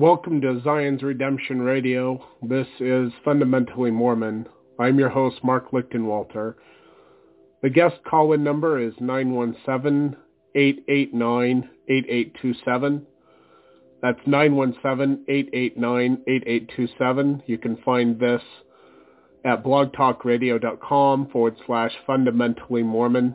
Welcome to Zion's Redemption Radio. This is Fundamentally Mormon. I'm your host, Mark Lichtenwalter. The guest call-in number is 917-889-8827. That's 917-889-8827. You can find this at blogtalkradio.com forward slash fundamentally Mormon.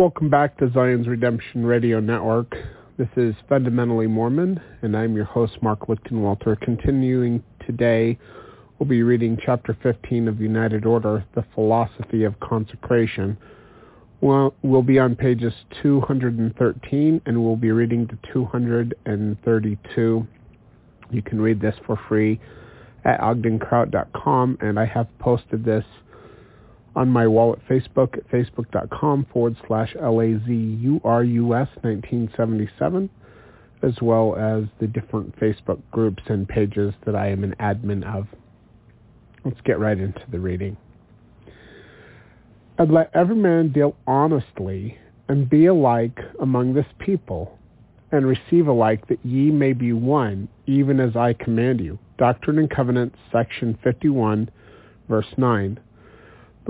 Welcome back to Zion's Redemption Radio Network. This is Fundamentally Mormon, and I'm your host, Mark Lichtenwalter. Continuing today, we'll be reading Chapter 15 of United Order, The Philosophy of Consecration. Well, we'll be on pages 213, and we'll be reading to 232. You can read this for free at ogdenkraut.com, and I have posted this on my wall at Facebook at facebook.com forward slash L-A-Z-U-R-U-S 1977, as well as the different Facebook groups and pages that I am an admin of. Let's get right into the reading. Let every man deal honestly and be alike among this people, and receive alike that ye may be one, even as I command you. Doctrine and Covenants, section 51, verse 9.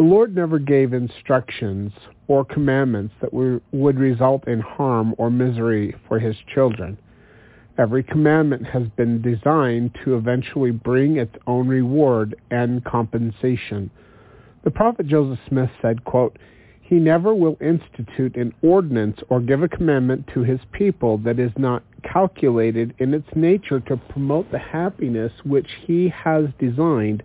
The Lord never gave instructions or commandments that would result in harm or misery for his children. Every commandment has been designed to eventually bring its own reward and compensation. The prophet Joseph Smith said, quote, He never will institute an ordinance or give a commandment to his people that is not calculated in its nature to promote the happiness which he has designed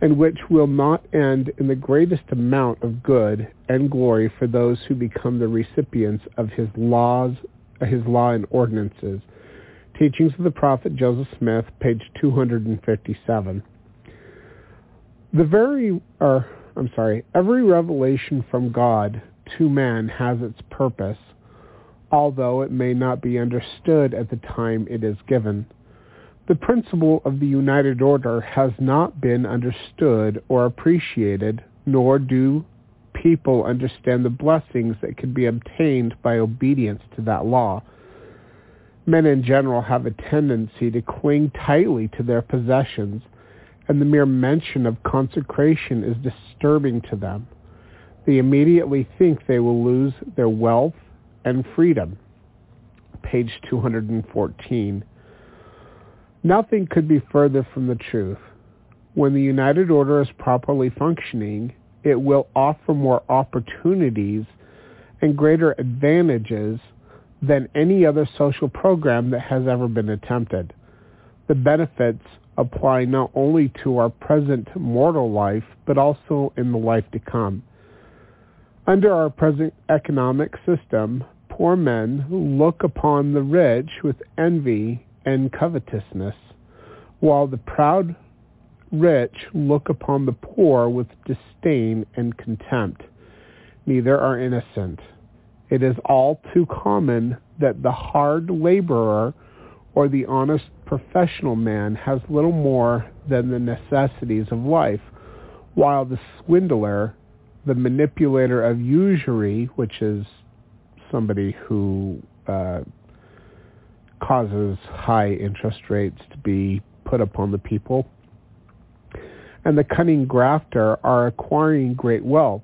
and which will not end in the greatest amount of good and glory for those who become the recipients of his laws, his law and ordinances. Teachings of the Prophet Joseph Smith, page 257. The very, or I'm sorry, every revelation from God to man has its purpose, although it may not be understood at the time it is given. The principle of the United Order has not been understood or appreciated, nor do people understand the blessings that can be obtained by obedience to that law. Men in general have a tendency to cling tightly to their possessions, and the mere mention of consecration is disturbing to them. They immediately think they will lose their wealth and freedom. Page 214. Nothing could be further from the truth. When the United Order is properly functioning, it will offer more opportunities and greater advantages than any other social program that has ever been attempted. The benefits apply not only to our present mortal life, but also in the life to come. Under our present economic system, poor men look upon the rich with envy and covetousness, while the proud rich look upon the poor with disdain and contempt. Neither are innocent. It is all too common that the hard laborer or the honest professional man has little more than the necessities of life, while the swindler, the manipulator of usury, which is somebody who uh, causes high interest rates to be put upon the people, and the cunning grafter are acquiring great wealth.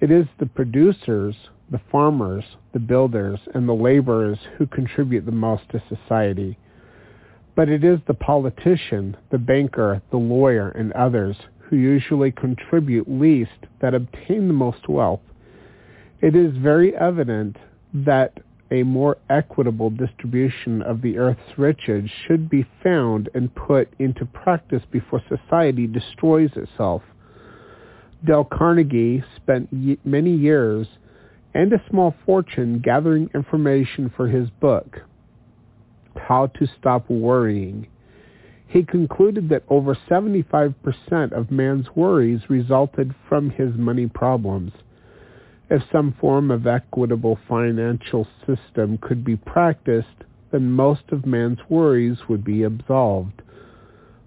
It is the producers, the farmers, the builders, and the laborers who contribute the most to society. But it is the politician, the banker, the lawyer, and others who usually contribute least that obtain the most wealth. It is very evident that a more equitable distribution of the earth's riches should be found and put into practice before society destroys itself. Dale Carnegie spent many years and a small fortune gathering information for his book, How to Stop Worrying. He concluded that over 75% of man's worries resulted from his money problems. If some form of equitable financial system could be practiced, then most of man's worries would be absolved.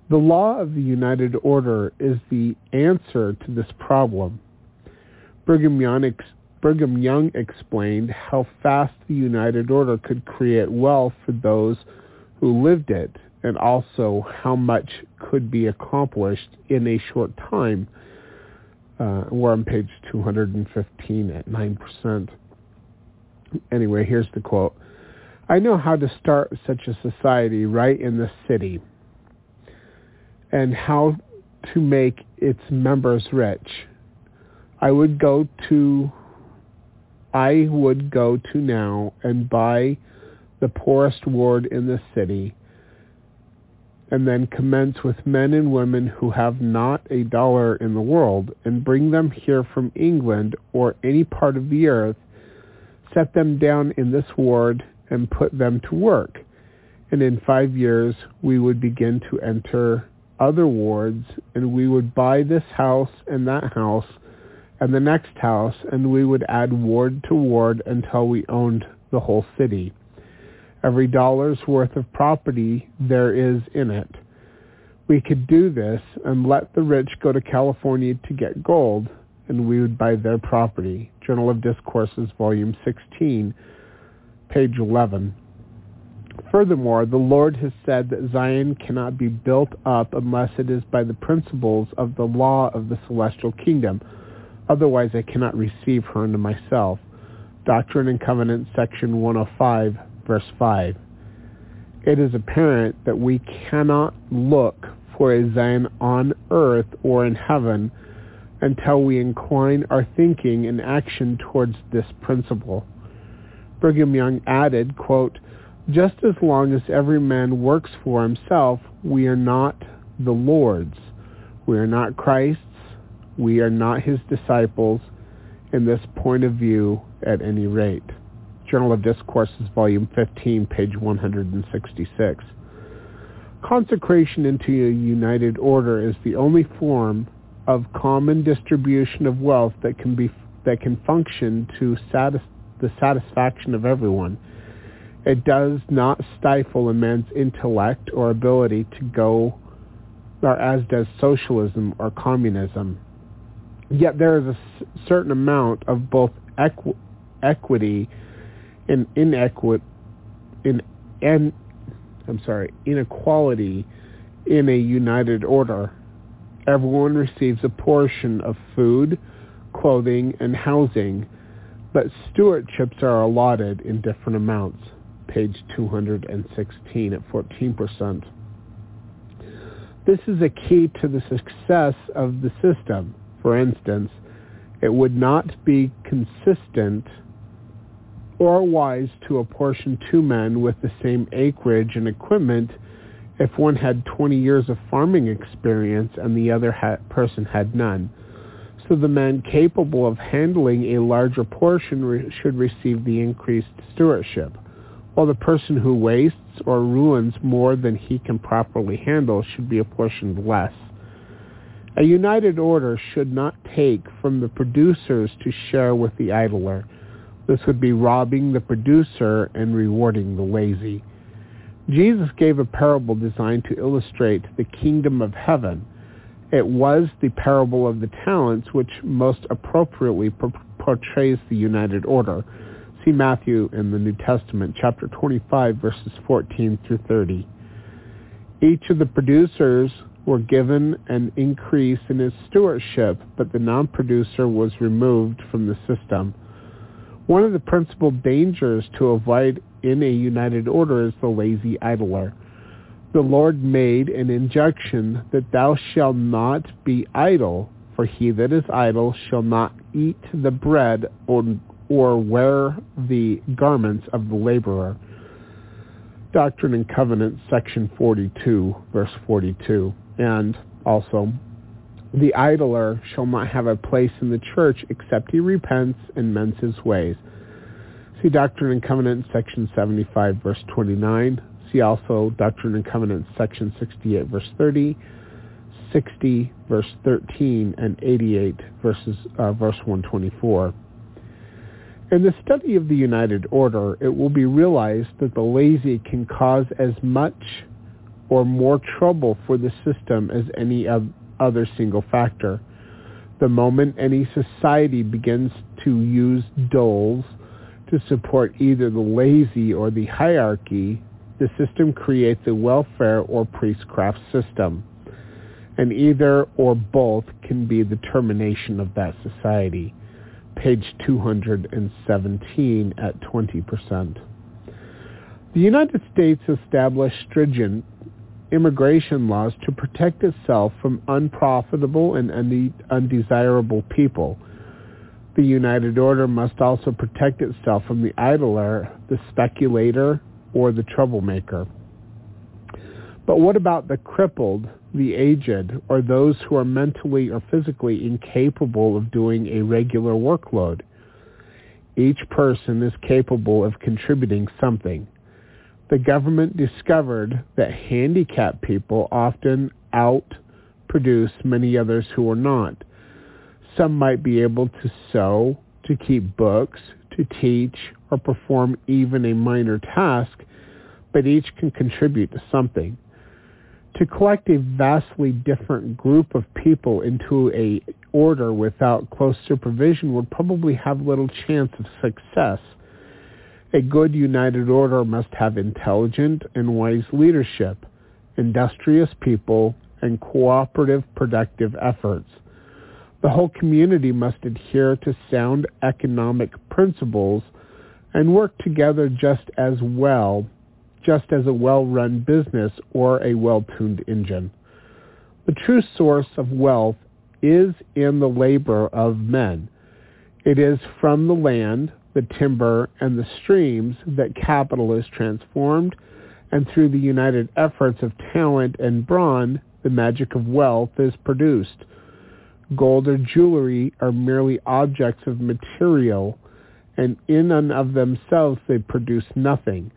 The law of the United Order is the answer to this problem. Brigham Young, ex- Brigham Young explained how fast the United Order could create wealth for those who lived it, and also how much could be accomplished in a short time uh, we're on page 215 at 9%. Anyway, here's the quote. I know how to start such a society right in the city and how to make its members rich. I would go to I would go to now and buy the poorest ward in the city and then commence with men and women who have not a dollar in the world, and bring them here from England or any part of the earth, set them down in this ward, and put them to work. And in five years, we would begin to enter other wards, and we would buy this house and that house and the next house, and we would add ward to ward until we owned the whole city every dollar's worth of property there is in it. We could do this and let the rich go to California to get gold, and we would buy their property. Journal of Discourses, Volume 16, page 11. Furthermore, the Lord has said that Zion cannot be built up unless it is by the principles of the law of the celestial kingdom. Otherwise, I cannot receive her unto myself. Doctrine and Covenants, section 105, verse 5. It is apparent that we cannot look for a Zion on earth or in heaven until we incline our thinking and action towards this principle. Brigham Young added, quote, just as long as every man works for himself, we are not the Lord's. We are not Christ's. We are not his disciples in this point of view at any rate. Journal of Discourses, Volume 15, page 166. Consecration into a united order is the only form of common distribution of wealth that can be that can function to satis- the satisfaction of everyone. It does not stifle a man's intellect or ability to go, or as does socialism or communism. Yet there is a certain amount of both equ- equity and inequity in and I'm sorry, inequality in a united order. Everyone receives a portion of food, clothing, and housing, but stewardships are allotted in different amounts. Page 216 at 14%. This is a key to the success of the system. For instance, it would not be consistent or wise to apportion two men with the same acreage and equipment if one had 20 years of farming experience and the other ha- person had none. So the man capable of handling a larger portion re- should receive the increased stewardship, while the person who wastes or ruins more than he can properly handle should be apportioned less. A united order should not take from the producers to share with the idler this would be robbing the producer and rewarding the lazy. Jesus gave a parable designed to illustrate the kingdom of heaven. It was the parable of the talents which most appropriately portrays the united order. See Matthew in the New Testament, chapter 25, verses 14 through 30. Each of the producers were given an increase in his stewardship, but the non-producer was removed from the system. One of the principal dangers to avoid in a united order is the lazy idler. The Lord made an injunction that thou shalt not be idle, for he that is idle shall not eat the bread or, wear the garments of the laborer. Doctrine and Covenants, section 42, verse 42. And also the idler shall not have a place in the church except he repents and mends his ways. See Doctrine and Covenants, section 75, verse 29. See also Doctrine and Covenants, section 68, verse 30, 60, verse 13, and 88, verses, uh, verse 124. In the study of the United Order, it will be realized that the lazy can cause as much or more trouble for the system as any other single factor. The moment any society begins to use doles to support either the lazy or the hierarchy, the system creates a welfare or priestcraft system. And either or both can be the termination of that society. Page 217 at 20%. The United States established stringent immigration laws to protect itself from unprofitable and undesirable people. The United Order must also protect itself from the idler, the speculator, or the troublemaker. But what about the crippled, the aged, or those who are mentally or physically incapable of doing a regular workload? Each person is capable of contributing something the government discovered that handicapped people often outproduce many others who are not. Some might be able to sew, to keep books, to teach, or perform even a minor task, but each can contribute to something. To collect a vastly different group of people into a order without close supervision would probably have little chance of success a good united order must have intelligent and wise leadership, industrious people, and cooperative productive efforts. The whole community must adhere to sound economic principles and work together just as well, just as a well-run business or a well-tuned engine. The true source of wealth is in the labor of men. It is from the land, the timber, and the streams that capital is transformed, and through the united efforts of talent and brawn, the magic of wealth is produced. Gold or jewelry are merely objects of material, and in and of themselves they produce nothing.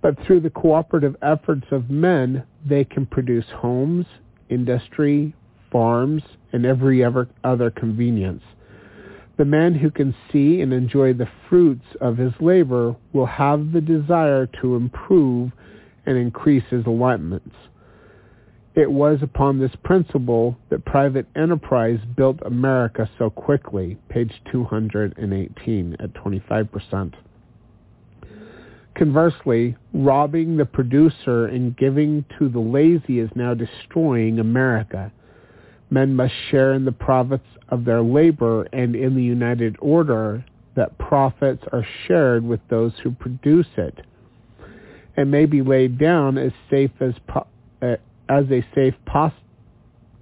But through the cooperative efforts of men, they can produce homes, industry, farms, and every other convenience. The man who can see and enjoy the fruits of his labor will have the desire to improve and increase his allotments. It was upon this principle that private enterprise built America so quickly, page 218 at 25%. Conversely, robbing the producer and giving to the lazy is now destroying America. Men must share in the profits of their labor and in the united order that profits are shared with those who produce it. and may be laid down as safe as po- uh, as a safe post-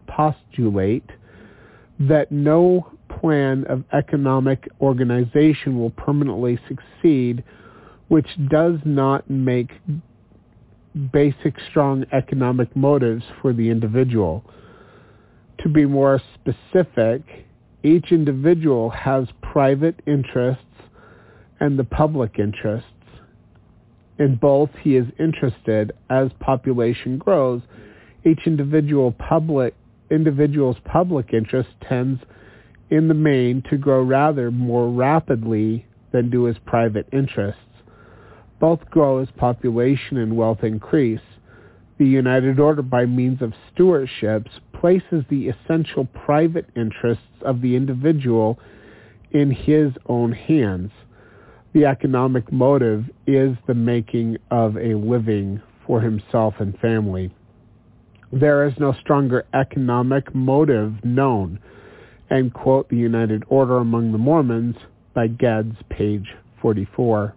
postulate that no plan of economic organization will permanently succeed which does not make basic strong economic motives for the individual. To be more specific, each individual has private interests and the public interests. In both, he is interested as population grows. Each individual public individual's public interest tends in the main to grow rather more rapidly than do his private interests. Both grow as population and wealth increase. The United Order, by means of stewardships, places the essential private interests of the individual in his own hands. The economic motive is the making of a living for himself and family. There is no stronger economic motive known. And quote the United Order among the Mormons by Geddes, page 44.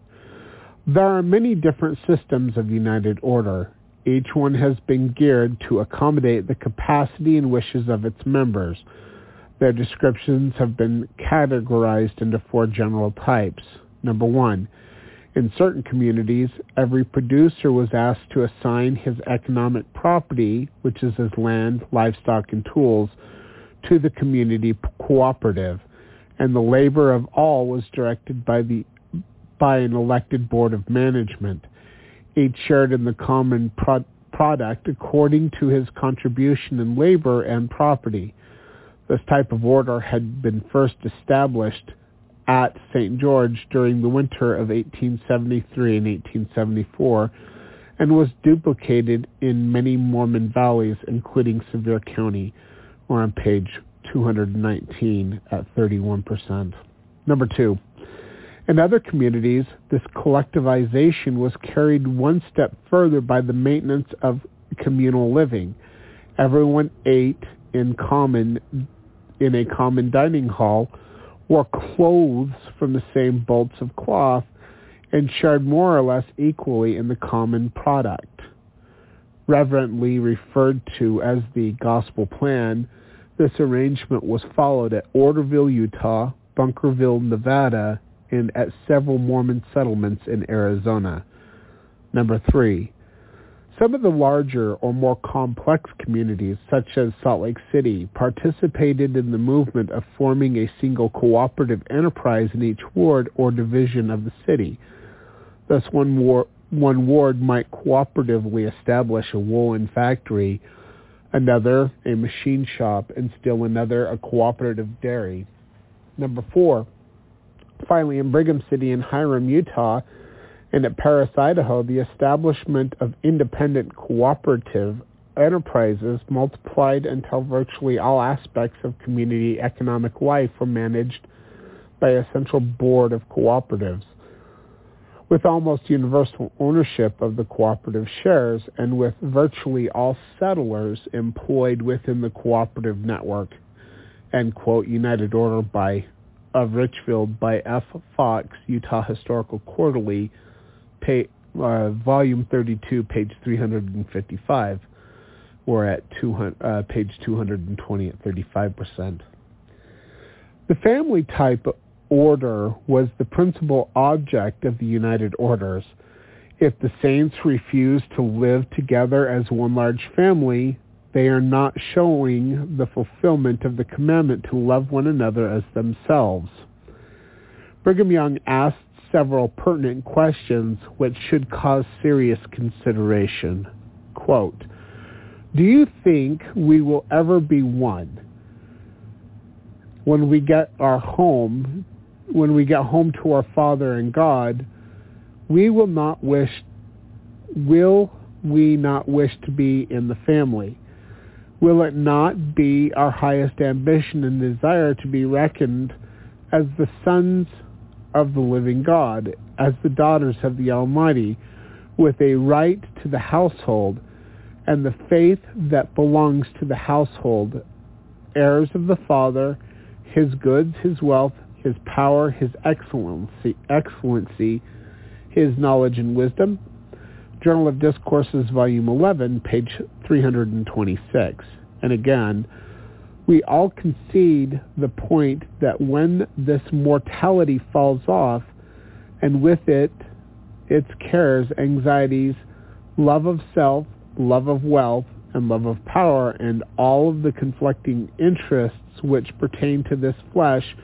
There are many different systems of united order. Each one has been geared to accommodate the capacity and wishes of its members. Their descriptions have been categorized into four general types. Number one, in certain communities, every producer was asked to assign his economic property, which is his land, livestock, and tools, to the community cooperative, and the labor of all was directed by the by an elected board of management. Each shared in the common pro- product according to his contribution in labor and property. This type of order had been first established at St. George during the winter of 1873 and 1874 and was duplicated in many Mormon valleys, including Sevier County, or on page 219 at 31%. Number two, in other communities, this collectivization was carried one step further by the maintenance of communal living. Everyone ate in common in a common dining hall, wore clothes from the same bolts of cloth, and shared more or less equally in the common product. Reverently referred to as the gospel plan, this arrangement was followed at Orderville, Utah, Bunkerville, Nevada, and at several Mormon settlements in Arizona. Number three, some of the larger or more complex communities, such as Salt Lake City, participated in the movement of forming a single cooperative enterprise in each ward or division of the city. Thus, one, war- one ward might cooperatively establish a woolen factory, another a machine shop, and still another a cooperative dairy. Number four, Finally, in Brigham City and Hyrum, Utah, and at Paris, Idaho, the establishment of independent cooperative enterprises multiplied until virtually all aspects of community economic life were managed by a central board of cooperatives. With almost universal ownership of the cooperative shares and with virtually all settlers employed within the cooperative network, end quote, United Order by of Richfield by F. Fox, Utah Historical Quarterly, pay, uh, volume 32, page 355. We're at 200, uh, page 220 at 35%. The family type order was the principal object of the United Orders. If the saints refused to live together as one large family, they are not showing the fulfillment of the commandment to love one another as themselves. Brigham Young asked several pertinent questions which should cause serious consideration. Quote, Do you think we will ever be one? when we get our home, when we get home to our Father and God, we will not wish, will we not wish to be in the family? Will it not be our highest ambition and desire to be reckoned as the sons of the living God, as the daughters of the Almighty, with a right to the household and the faith that belongs to the household, heirs of the Father, his goods, his wealth, his power, his excellency, excellency, his knowledge and wisdom. Journal of Discourses, Volume 11, page 326. And again, we all concede the point that when this mortality falls off, and with it its cares, anxieties, love of self, love of wealth, and love of power, and all of the conflicting interests which pertain to this flesh,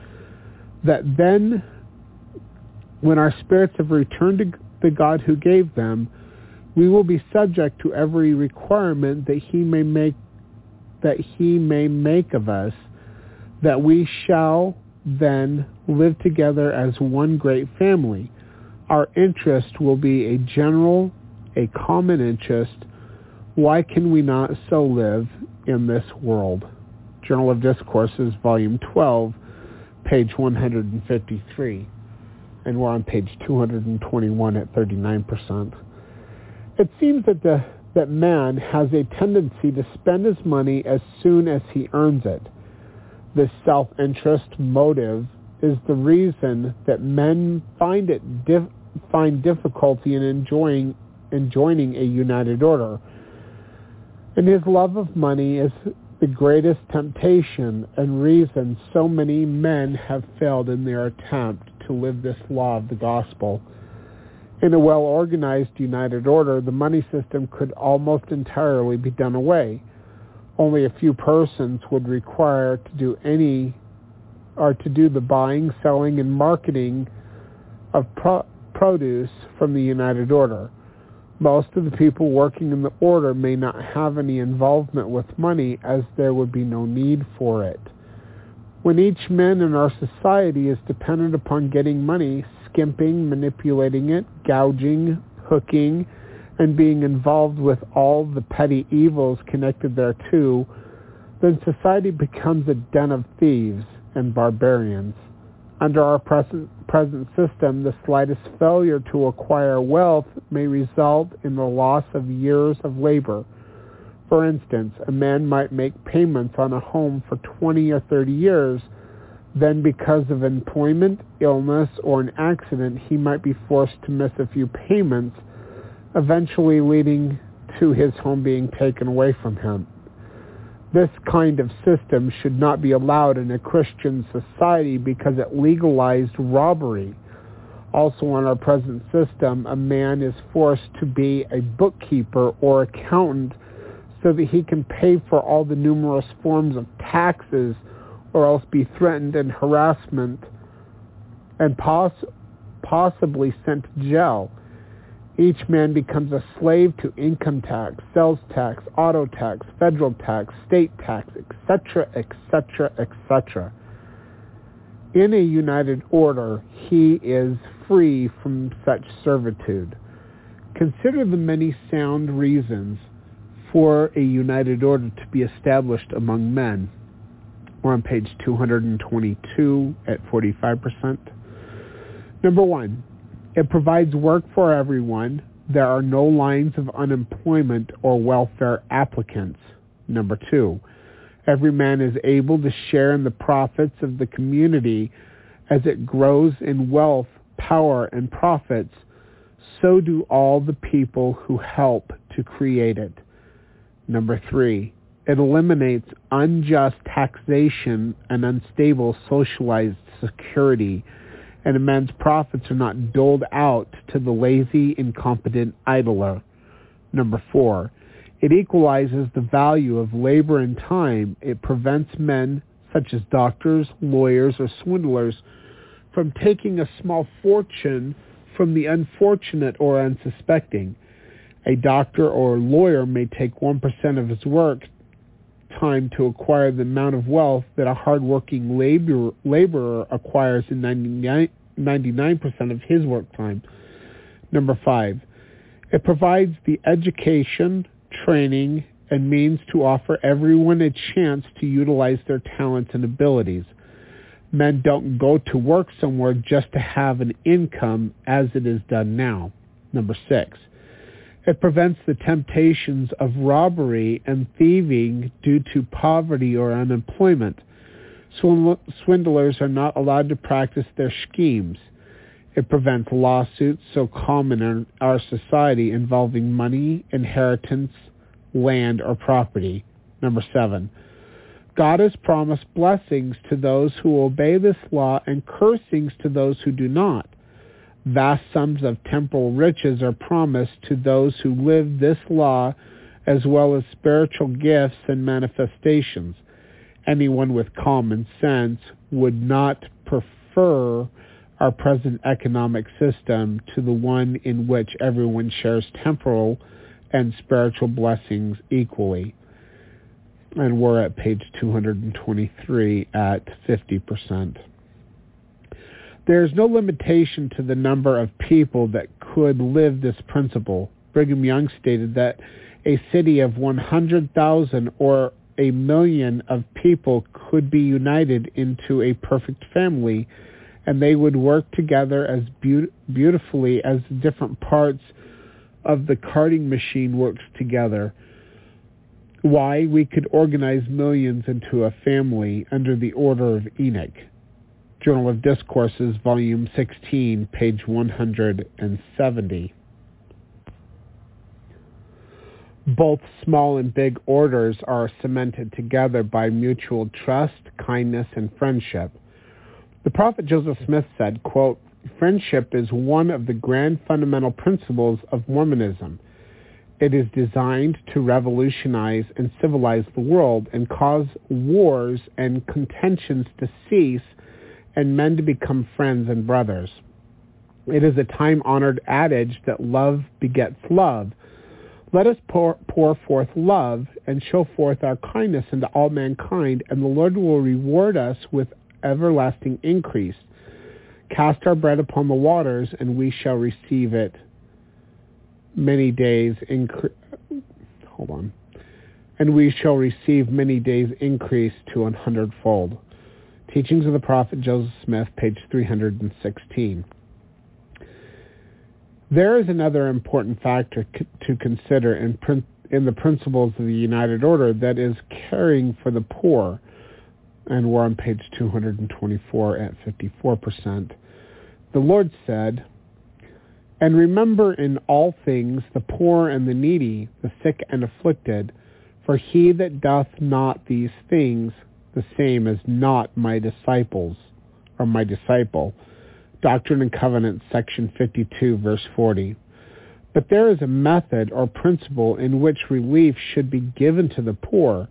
that then when our spirits have returned to the God who gave them, we will be subject to every requirement that he may make that he may make of us, that we shall then live together as one great family. Our interest will be a general, a common interest. Why can we not so live in this world? Journal of Discourses, Volume 12, page 153. And we're on page 221 at 39%. It seems that the that man has a tendency to spend his money as soon as he earns it. This self-interest motive is the reason that men find it dif- find difficulty in enjoying in joining a united order. And his love of money is the greatest temptation and reason so many men have failed in their attempt to live this law of the gospel. In a well-organized united order, the money system could almost entirely be done away. Only a few persons would require to do any or to do the buying, selling, and marketing of pro- produce from the united order. Most of the people working in the order may not have any involvement with money as there would be no need for it. When each man in our society is dependent upon getting money, skimping, manipulating it, gouging, hooking, and being involved with all the petty evils connected thereto, then society becomes a den of thieves and barbarians. Under our present, present system, the slightest failure to acquire wealth may result in the loss of years of labor. For instance, a man might make payments on a home for 20 or 30 years, then because of employment, illness, or an accident, he might be forced to miss a few payments, eventually leading to his home being taken away from him. This kind of system should not be allowed in a Christian society because it legalized robbery. Also in our present system, a man is forced to be a bookkeeper or accountant so that he can pay for all the numerous forms of taxes or else be threatened and harassment and poss- possibly sent to jail. Each man becomes a slave to income tax, sales tax, auto tax, federal tax, state tax, etc., etc., etc. In a united order, he is free from such servitude. Consider the many sound reasons for a united order to be established among men. We're on page 222 at 45%. Number one, it provides work for everyone. There are no lines of unemployment or welfare applicants. Number two, every man is able to share in the profits of the community as it grows in wealth, power, and profits. So do all the people who help to create it. Number three, it eliminates unjust taxation and unstable socialized security, and man's profits are not doled out to the lazy, incompetent idler. Number four, it equalizes the value of labor and time. It prevents men, such as doctors, lawyers, or swindlers, from taking a small fortune from the unfortunate or unsuspecting. A doctor or lawyer may take 1% of his work time to acquire the amount of wealth that a hardworking labor, laborer acquires in 99, 99% of his work time. Number five, it provides the education, training, and means to offer everyone a chance to utilize their talents and abilities. Men don't go to work somewhere just to have an income as it is done now. Number six, it prevents the temptations of robbery and thieving due to poverty or unemployment. Swindlers are not allowed to practice their schemes. It prevents lawsuits so common in our society involving money, inheritance, land, or property. Number seven, God has promised blessings to those who obey this law and cursings to those who do not. Vast sums of temporal riches are promised to those who live this law as well as spiritual gifts and manifestations. Anyone with common sense would not prefer our present economic system to the one in which everyone shares temporal and spiritual blessings equally. And we're at page 223 at 50%. There is no limitation to the number of people that could live this principle. Brigham Young stated that a city of 100,000 or a million of people could be united into a perfect family and they would work together as be- beautifully as the different parts of the carding machine works together. Why we could organize millions into a family under the order of Enoch. Journal of Discourses, Volume 16, page 170. Both small and big orders are cemented together by mutual trust, kindness, and friendship. The prophet Joseph Smith said, quote, Friendship is one of the grand fundamental principles of Mormonism. It is designed to revolutionize and civilize the world and cause wars and contentions to cease and men to become friends and brothers. It is a time-honored adage that love begets love. Let us pour, pour, forth love and show forth our kindness unto all mankind, and the Lord will reward us with everlasting increase. Cast our bread upon the waters, and we shall receive it many days incre- hold on. And we shall receive many days increase to an hundredfold. Teachings of the Prophet Joseph Smith, page 316. There is another important factor to consider in, prin- in the principles of the United Order that is caring for the poor and we're on page 224 at 54%. The Lord said, And remember in all things the poor and the needy, the sick and afflicted, for he that doth not these things, the same as not my disciples, or my disciple. Doctrine and Covenants, section 52, verse 40. But there is a method or principle in which relief should be given to the poor.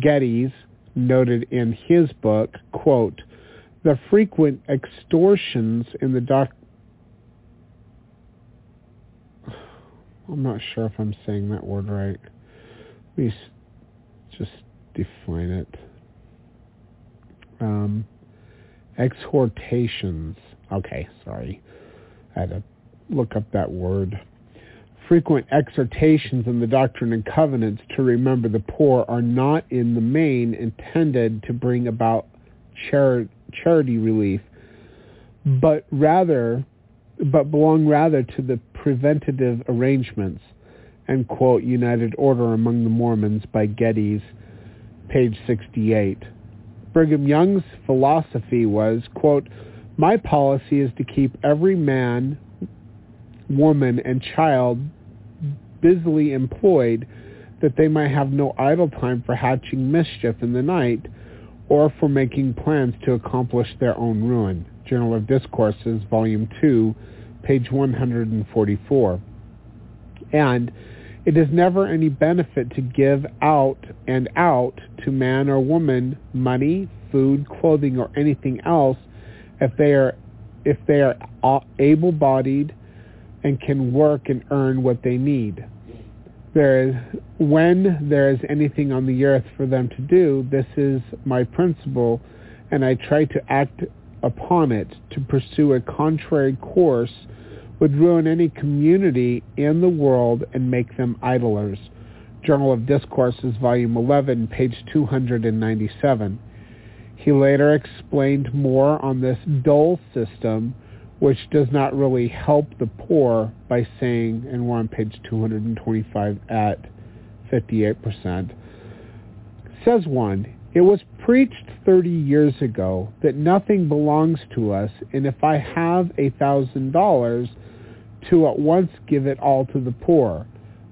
Geddes, noted in his book, quote, the frequent extortions in the doc... I'm not sure if I'm saying that word right. Let me just define it. Um, exhortations. Okay, sorry. I had to look up that word frequent exhortations in the Doctrine and Covenants to remember the poor are not in the main intended to bring about char- charity relief, but rather, but belong rather to the preventative arrangements, and quote United Order Among the Mormons by Geddes, page 68. Brigham Young's philosophy was, quote, my policy is to keep every man, woman, and child busily employed that they might have no idle time for hatching mischief in the night or for making plans to accomplish their own ruin. Journal of Discourses, Volume 2, page 144. And it is never any benefit to give out and out to man or woman money, food, clothing, or anything else if they are if they are able-bodied and can work and earn what they need. there is when there is anything on the earth for them to do, this is my principle, and I try to act upon it. To pursue a contrary course would ruin any community in the world and make them idlers. Journal of Discourses, Volume 11, page 297. He later explained more on this dole system, which does not really help the poor by saying, and we're on page 225 at 58%, says one, it was preached 30 years ago that nothing belongs to us, and if I have a thousand dollars, to at once give it all to the poor.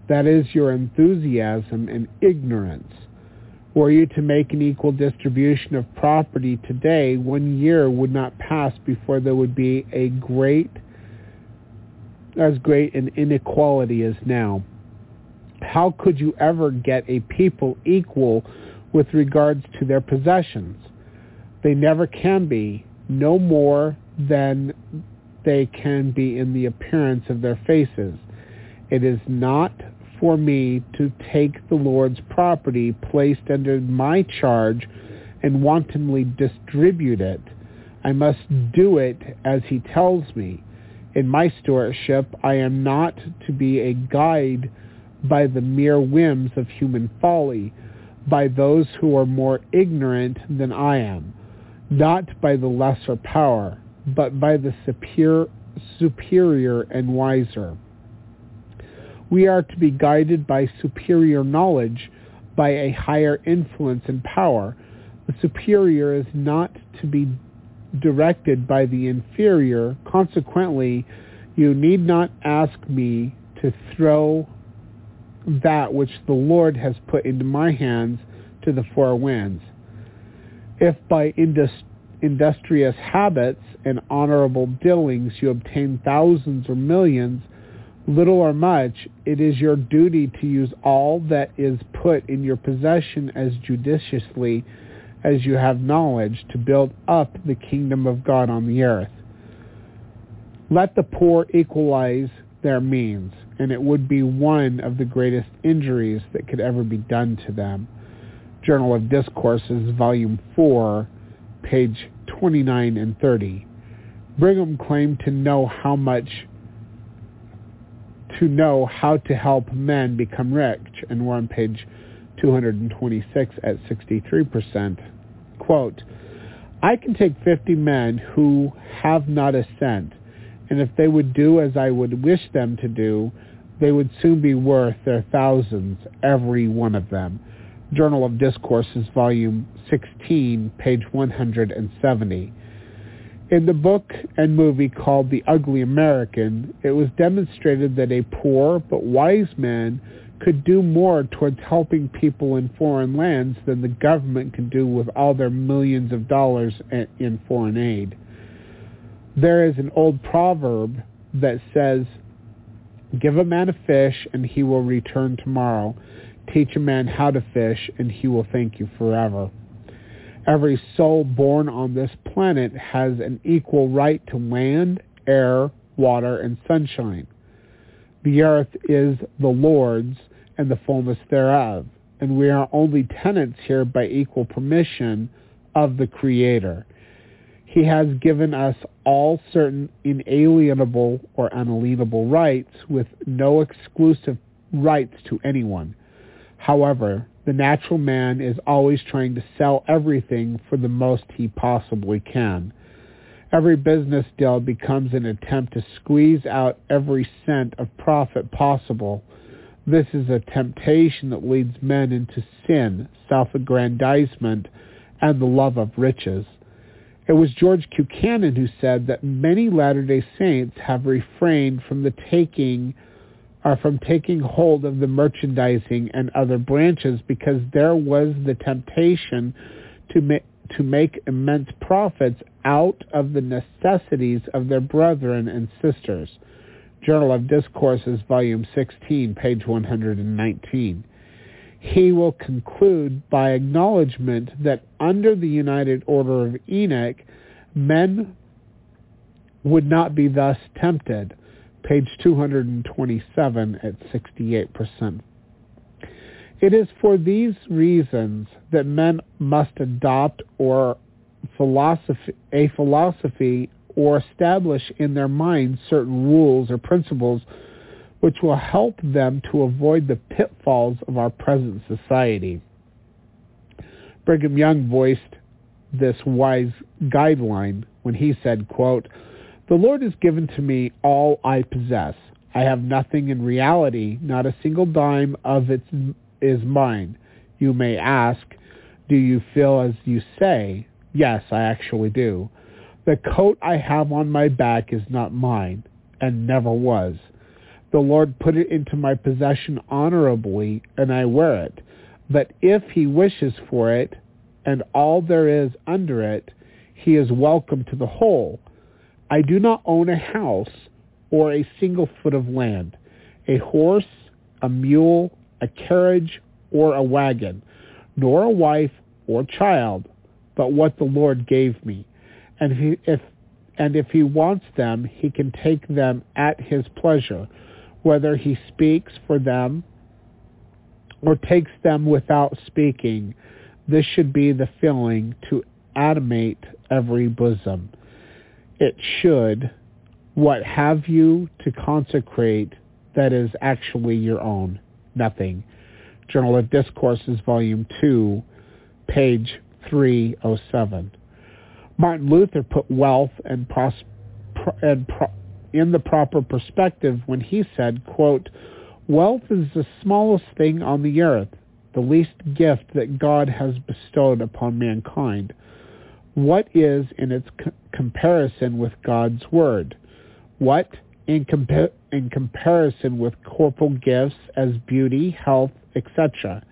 That is your enthusiasm and ignorance. Were you to make an equal distribution of property today, one year would not pass before there would be a great, as great an inequality as now. How could you ever get a people equal with regards to their possessions? They never can be, no more than they can be in the appearance of their faces. It is not for me to take the Lord's property placed under my charge and wantonly distribute it. I must do it as he tells me. In my stewardship, I am not to be a guide by the mere whims of human folly, by those who are more ignorant than I am, not by the lesser power, but by the superior, superior and wiser. We are to be guided by superior knowledge, by a higher influence and power. The superior is not to be directed by the inferior. Consequently, you need not ask me to throw that which the Lord has put into my hands to the four winds. If by indus- industrious habits and honorable dealings you obtain thousands or millions, little or much, it is your duty to use all that is put in your possession as judiciously as you have knowledge to build up the kingdom of God on the earth. Let the poor equalize their means, and it would be one of the greatest injuries that could ever be done to them. Journal of Discourses, Volume 4, page 29 and 30. Brigham claimed to know how much to know how to help men become rich, and we're on page 226 at 63%. Quote, I can take 50 men who have not a cent, and if they would do as I would wish them to do, they would soon be worth their thousands, every one of them. Journal of Discourses, Volume 16, page 170. In the book and movie called The Ugly American, it was demonstrated that a poor but wise man could do more towards helping people in foreign lands than the government can do with all their millions of dollars in foreign aid. There is an old proverb that says, Give a man a fish and he will return tomorrow. Teach a man how to fish and he will thank you forever. Every soul born on this planet has an equal right to land, air, water, and sunshine. The earth is the Lord's and the fullness thereof, and we are only tenants here by equal permission of the Creator. He has given us all certain inalienable or unalienable rights with no exclusive rights to anyone. However, the natural man is always trying to sell everything for the most he possibly can. Every business deal becomes an attempt to squeeze out every cent of profit possible. This is a temptation that leads men into sin, self-aggrandizement, and the love of riches. It was George Buchanan who said that many Latter-day Saints have refrained from the taking are from taking hold of the merchandising and other branches because there was the temptation to, ma- to make immense profits out of the necessities of their brethren and sisters. Journal of Discourses, Volume 16, page 119. He will conclude by acknowledgement that under the United Order of Enoch, men would not be thus tempted page 227 at 68%, It is for these reasons that men must adopt or philosophy, a philosophy or establish in their minds certain rules or principles which will help them to avoid the pitfalls of our present society. Brigham Young voiced this wise guideline when he said, quote, The Lord has given to me all I possess. I have nothing in reality, not a single dime of it is mine. You may ask, do you feel as you say? Yes, I actually do. The coat I have on my back is not mine, and never was. The Lord put it into my possession honorably, and I wear it. But if he wishes for it, and all there is under it, he is welcome to the whole. I do not own a house or a single foot of land, a horse, a mule, a carriage, or a wagon, nor a wife or child, but what the Lord gave me. And he, if and if he wants them, he can take them at his pleasure, whether he speaks for them or takes them without speaking. This should be the feeling to animate every bosom. It should, what have you to consecrate that is actually your own? Nothing. Journal of Discourses, Volume 2, page 307. Martin Luther put wealth and, pros- and pro- in the proper perspective when he said, quote, Wealth is the smallest thing on the earth, the least gift that God has bestowed upon mankind. What is in its comparison with God's word? What in, compa- in comparison with corporal gifts as beauty, health, etc.?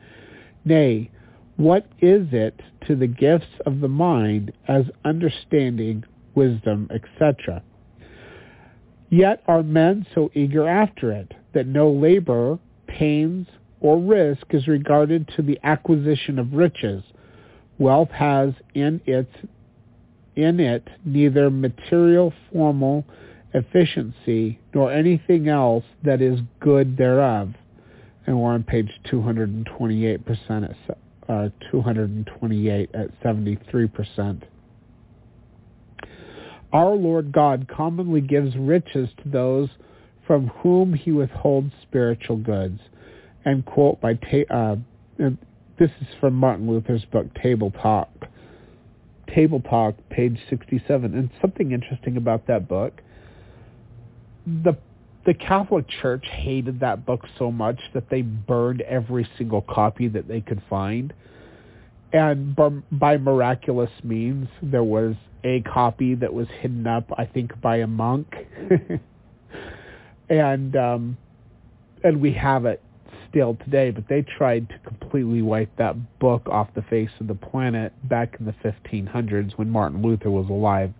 Nay, what is it to the gifts of the mind as understanding, wisdom, etc.? Yet are men so eager after it that no labor, pains, or risk is regarded to the acquisition of riches. Wealth has in its in it neither material formal efficiency nor anything else that is good thereof. And we're on page 228% at uh, 228 at 73%. Our Lord God commonly gives riches to those from whom he withholds spiritual goods. And quote by ta- uh, this is from Martin Luther's book Table Talk. Table Talk, page 67. And something interesting about that book, the the Catholic Church hated that book so much that they burned every single copy that they could find. And by miraculous means, there was a copy that was hidden up, I think, by a monk. and um, and we have it still today, but they tried to completely wipe that book off the face of the planet back in the 1500s when Martin Luther was alive.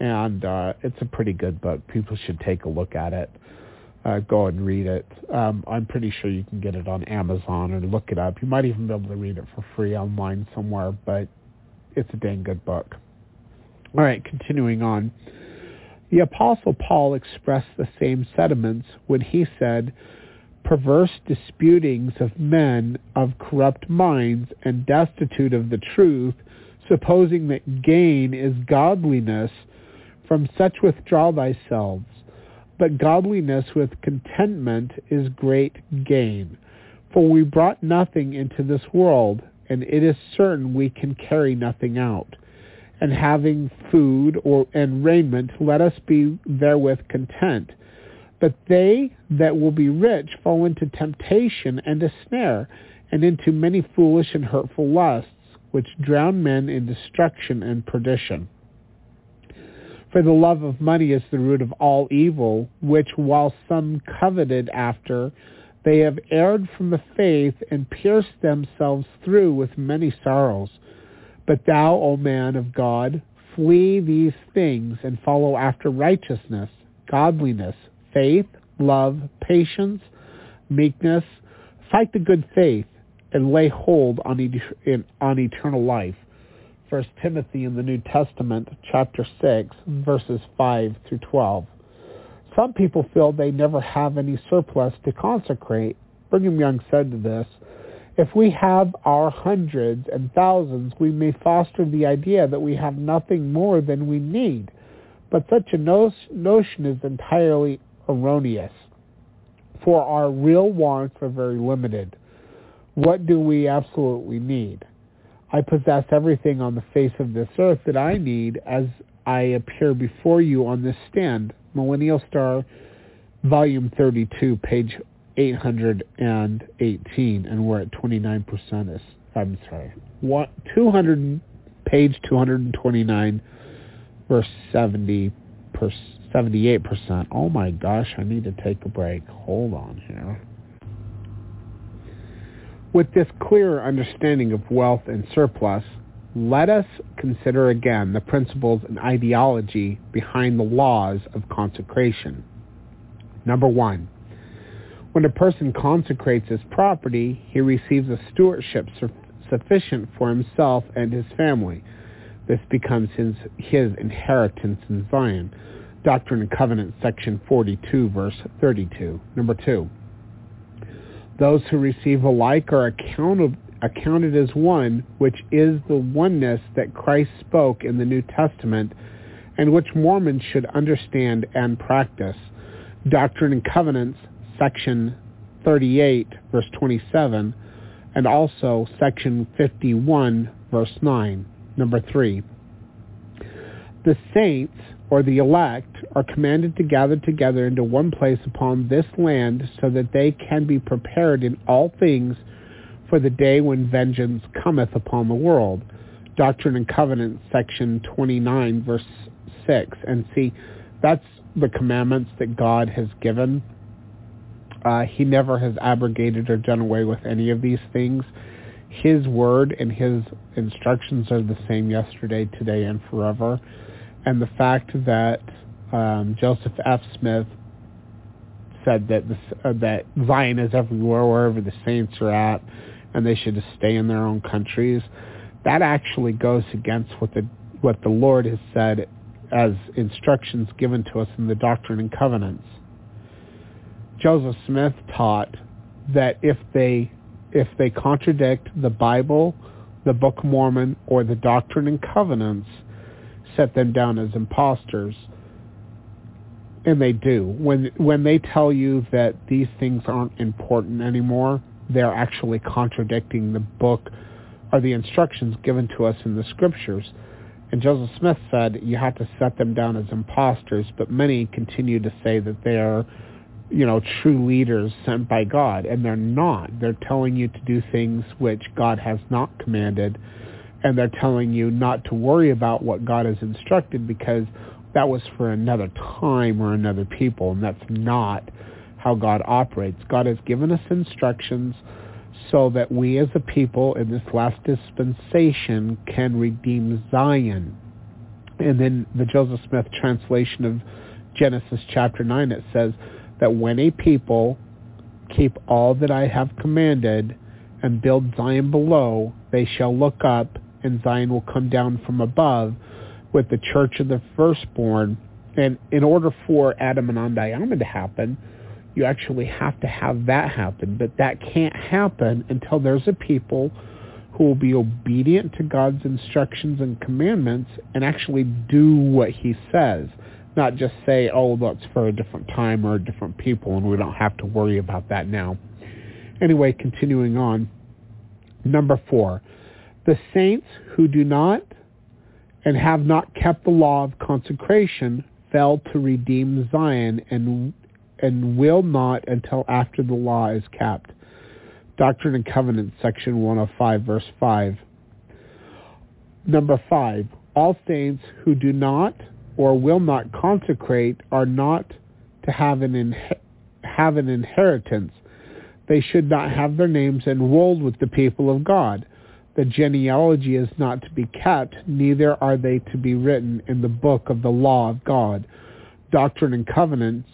And uh, it's a pretty good book. People should take a look at it uh, go and read it. Um, I'm pretty sure you can get it on Amazon or look it up. You might even be able to read it for free online somewhere, but it's a dang good book. All right, continuing on. The Apostle Paul expressed the same sentiments when he said, perverse disputings of men of corrupt minds and destitute of the truth, supposing that gain is godliness, from such withdraw thyself but godliness with contentment is great gain. For we brought nothing into this world, and it is certain we can carry nothing out. And having food or and raiment, let us be therewith content. But they that will be rich fall into temptation and a snare, and into many foolish and hurtful lusts, which drown men in destruction and perdition. For the love of money is the root of all evil, which while some coveted after, they have erred from the faith and pierced themselves through with many sorrows. But thou, O man of God, flee these things and follow after righteousness, godliness, faith, love, patience, meekness. Fight the good faith and lay hold on, et- on eternal life. First Timothy in the New Testament, chapter 6, verses 5 through 12. Some people feel they never have any surplus to consecrate. Brigham Young said to this, If we have our hundreds and thousands, we may foster the idea that we have nothing more than we need. But such a no- notion is entirely erroneous, for our real wants are very limited. What do we absolutely need? I possess everything on the face of this earth that I need as I appear before you on this stand. Millennial Star, Volume 32, page 818, and we're at 29%. I'm sorry, what, 200, page 229, verse 70 per, 78%. Oh my gosh, I need to take a break. Hold on here. With this clearer understanding of wealth and surplus, let us consider again the principles and ideology behind the laws of consecration. Number one, when a person consecrates his property, he receives a stewardship su- sufficient for himself and his family. This becomes his, his inheritance in Zion. Doctrine and Covenants, section 42, verse 32. Number two, those who receive alike are accounted, accounted as one, which is the oneness that Christ spoke in the New Testament and which Mormons should understand and practice. Doctrine and Covenants, section 38, verse 27, and also section 51, verse 9. Number 3. The saints, or the elect, are commanded to gather together into one place upon this land so that they can be prepared in all things for the day when vengeance cometh upon the world. Doctrine and Covenants, section 29, verse 6. And see, that's the commandments that God has given. Uh, he never has abrogated or done away with any of these things. His word and his instructions are the same yesterday, today, and forever. And the fact that um, Joseph F. Smith said that this, uh, that Zion is everywhere, wherever the saints are at, and they should just stay in their own countries. That actually goes against what the what the Lord has said as instructions given to us in the Doctrine and Covenants. Joseph Smith taught that if they if they contradict the Bible, the Book of Mormon, or the Doctrine and Covenants, set them down as imposters. And they do. When when they tell you that these things aren't important anymore, they're actually contradicting the book or the instructions given to us in the scriptures. And Joseph Smith said you have to set them down as imposters, but many continue to say that they are, you know, true leaders sent by God, and they're not. They're telling you to do things which God has not commanded, and they're telling you not to worry about what God has instructed because that was for another time or another people, and that's not how God operates. God has given us instructions so that we as a people in this last dispensation can redeem Zion. And then the Joseph Smith translation of Genesis chapter 9, it says that when a people keep all that I have commanded and build Zion below, they shall look up and Zion will come down from above with the church of the firstborn. And in order for Adam-ondi-Ahman to happen, you actually have to have that happen. But that can't happen until there's a people who will be obedient to God's instructions and commandments and actually do what he says. Not just say, oh, that's for a different time or a different people, and we don't have to worry about that now. Anyway, continuing on. Number four, the saints who do not and have not kept the law of consecration failed to redeem Zion and and will not until after the law is kept. Doctrine and Covenants, section 105, verse 5. Number 5. All saints who do not or will not consecrate are not to have an, have an inheritance. They should not have their names enrolled with the people of God. The genealogy is not to be kept, neither are they to be written in the book of the law of God. Doctrine and Covenants,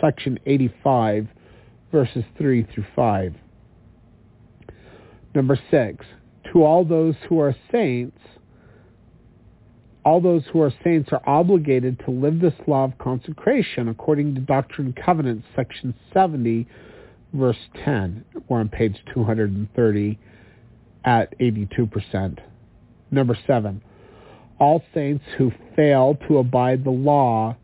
section 85, verses 3 through 5. Number 6. To all those who are saints, all those who are saints are obligated to live this law of consecration according to Doctrine and Covenants, section 70, verse 10. We're on page 230 at 82%. Number 7. All saints who fail to abide the law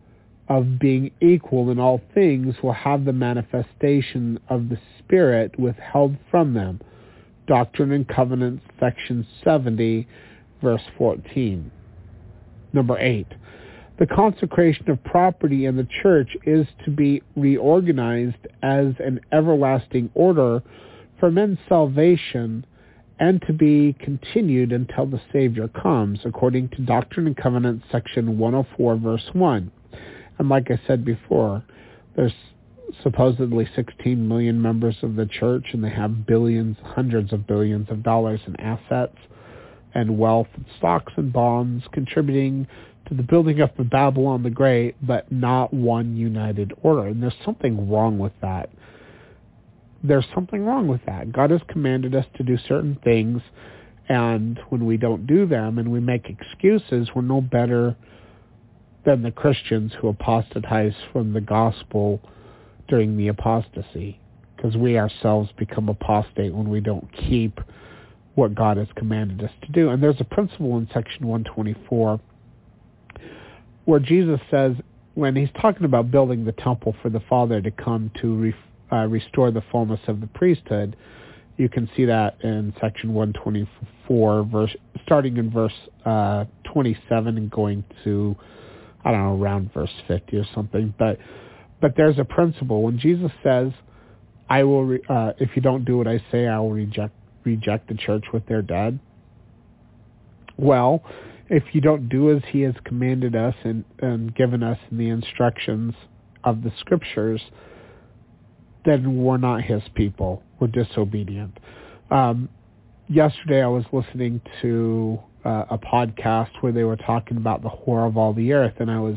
of being equal in all things will have the manifestation of the Spirit withheld from them. Doctrine and Covenants, section 70, verse 14. Number 8. The consecration of property in the church is to be reorganized as an everlasting order for men's salvation and to be continued until the Savior comes, according to Doctrine and Covenants, section 104, verse 1. And like I said before, there's supposedly 16 million members of the church, and they have billions, hundreds of billions of dollars in assets and wealth and stocks and bonds contributing to the building up of Babylon the Great, but not one united order. And there's something wrong with that. There's something wrong with that. God has commanded us to do certain things, and when we don't do them and we make excuses, we're no better than the Christians who apostatize from the gospel during the apostasy, because we ourselves become apostate when we don't keep what God has commanded us to do. And there's a principle in section 124 where Jesus says, when he's talking about building the temple for the Father to come to re, uh, restore the fullness of the priesthood, you can see that in section 124, verse, starting in verse uh, 27 and going to, I don't know, around verse 50 or something. But but there's a principle. When Jesus says, "I will, re- uh, if you don't do what I say, I will reject reject the church with their dead." Well, if you don't do as he has commanded us and, and given us in the instructions of the scriptures, then we're not his people. We're disobedient. Um, yesterday I was listening to uh, a podcast where they were talking about the whore of all the earth, and I was,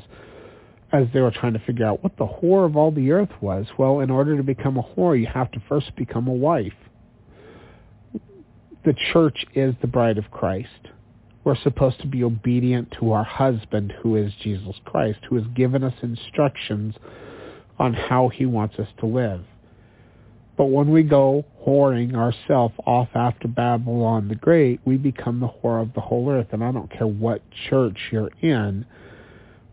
as they were trying to figure out what the whore of all the earth was, well, in order to become a whore, you have to first become a wife. The church is the bride of Christ we're supposed to be obedient to our husband, who is Jesus Christ, who has given us instructions on how he wants us to live. But when we go whoring ourselves off after Babylon the Great, we become the whore of the whole earth. And I don't care what church you're in,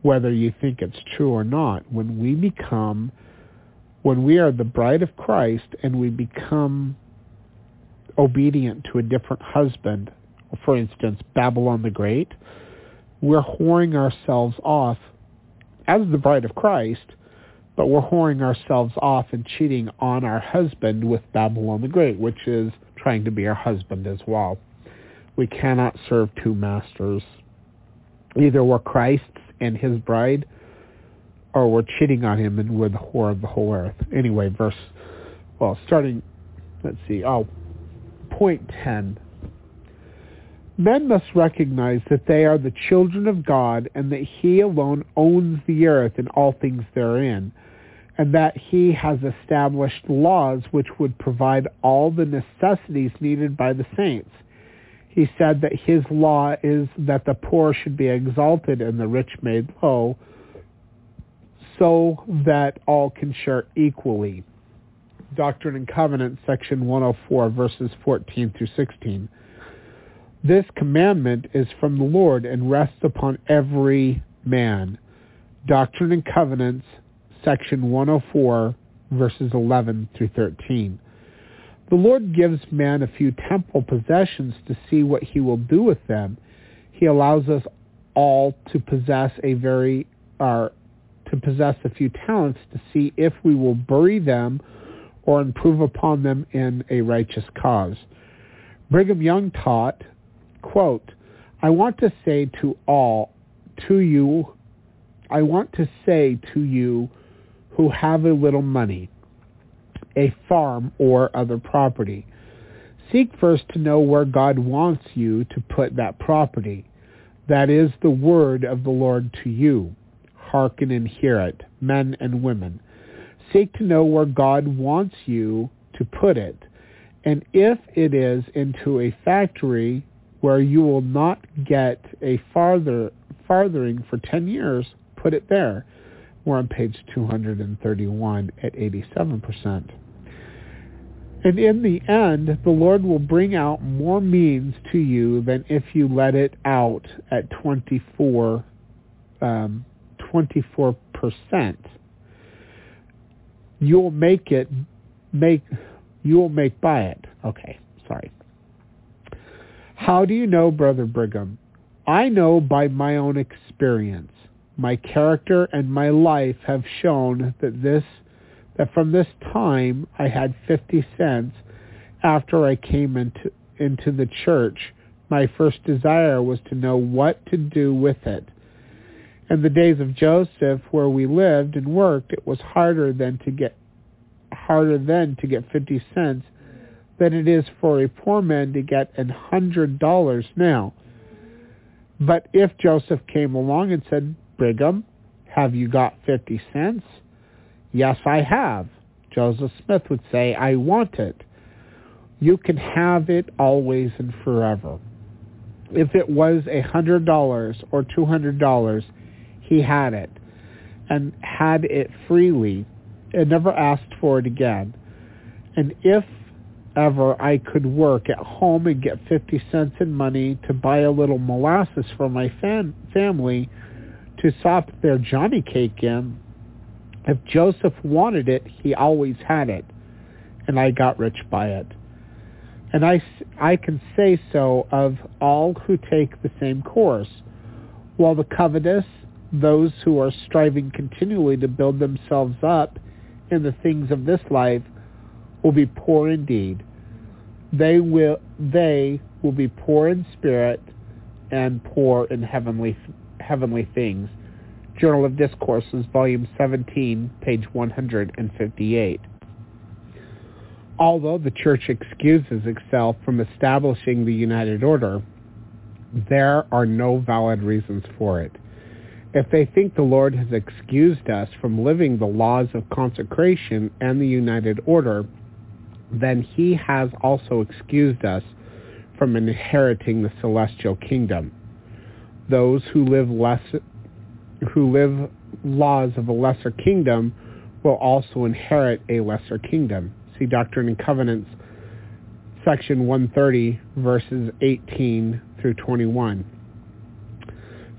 whether you think it's true or not. When we become, when we are the bride of Christ and we become obedient to a different husband, for instance, Babylon the Great, we're whoring ourselves off as the bride of Christ, but we're whoring ourselves off and cheating on our husband with Babylon the Great, which is trying to be our husband as well. We cannot serve two masters. Either we're Christ's and his bride, or we're cheating on him and we're the whore of the whole earth. Anyway, verse, well, starting, let's see, oh, point 10 Men must recognize that they are the children of God and that he alone owns the earth and all things therein, and that he has established laws which would provide all the necessities needed by the saints. He said that his law is that the poor should be exalted and the rich made low, so that all can share equally. Doctrine and Covenants, section 104, verses 14 through 16. This commandment is from the Lord and rests upon every man. Doctrine and Covenants, section 104, verses 11 through 13. The Lord gives man a few temple possessions to see what he will do with them. He allows us all to possess a very uh, to possess a few talents to see if we will bury them or improve upon them in a righteous cause. Brigham Young taught Quote, I want to say to all, to you, I want to say to you who have a little money, a farm or other property, seek first to know where God wants you to put that property. That is the word of the Lord to you. Hearken and hear it, men and women. Seek to know where God wants you to put it. And if it is into a factory, where you will not get a farther farthering for 10 years, put it there. We're on page 231 at 87%. And in the end, the Lord will bring out more means to you than if you let it out at 24, um, 24%. You'll make it, make, you'll make by it. Okay, sorry. How do you know, Brother Brigham? I know by my own experience. My character and my life have shown that this that from this time I had 50 cents after I came into into the church. My first desire was to know what to do with it. In the days of Joseph where we lived and worked, it was harder than to get harder then to get 50 cents than it is for a poor man to get a hundred dollars now. But if Joseph came along and said, Brigham, have you got 50 cents? Yes, I have. Joseph Smith would say, I want it. You can have it always and forever. If it was a hundred dollars or two hundred dollars, he had it and had it freely and never asked for it again. And if ever I could work at home and get 50 cents in money to buy a little molasses for my fam- family to sop their Johnny cake in, if Joseph wanted it, he always had it, and I got rich by it. And I, I can say so of all who take the same course, while the covetous, those who are striving continually to build themselves up in the things of this life, will be poor indeed. They will, they will be poor in spirit and poor in heavenly, heavenly things. Journal of Discourses, Volume 17, page 158. Although the Church excuses itself from establishing the United Order, there are no valid reasons for it. If they think the Lord has excused us from living the laws of consecration and the United Order, then he has also excused us from inheriting the celestial kingdom. Those who live less who live laws of a lesser kingdom will also inherit a lesser kingdom. See Doctrine and Covenants, section 130, verses 18 through 21.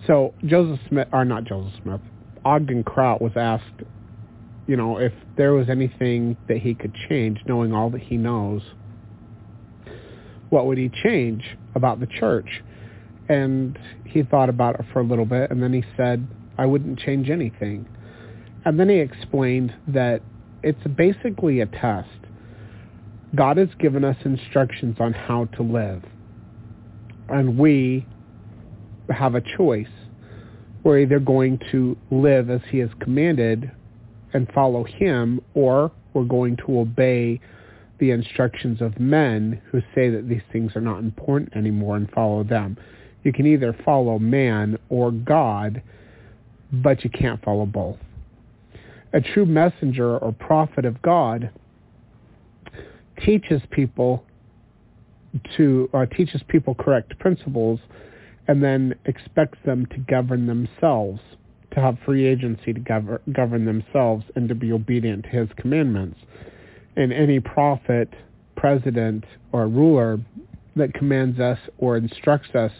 So Joseph Smith, or not Joseph Smith, Ogden Kraut was asked, you know, if there was anything that he could change, knowing all that he knows, what would he change about the church? And he thought about it for a little bit, and then he said, I wouldn't change anything. And then he explained that it's basically a test. God has given us instructions on how to live. And we have a choice. We're either going to live as he has commanded and follow him, or we're going to obey the instructions of men who say that these things are not important anymore and follow them. You can either follow man or God, but you can't follow both. A true messenger or prophet of God teaches people to uh, teaches people correct principles and then expects them to govern themselves, to have free agency to govern, govern themselves and to be obedient to his commandments. And any prophet, president, or ruler that commands us or instructs us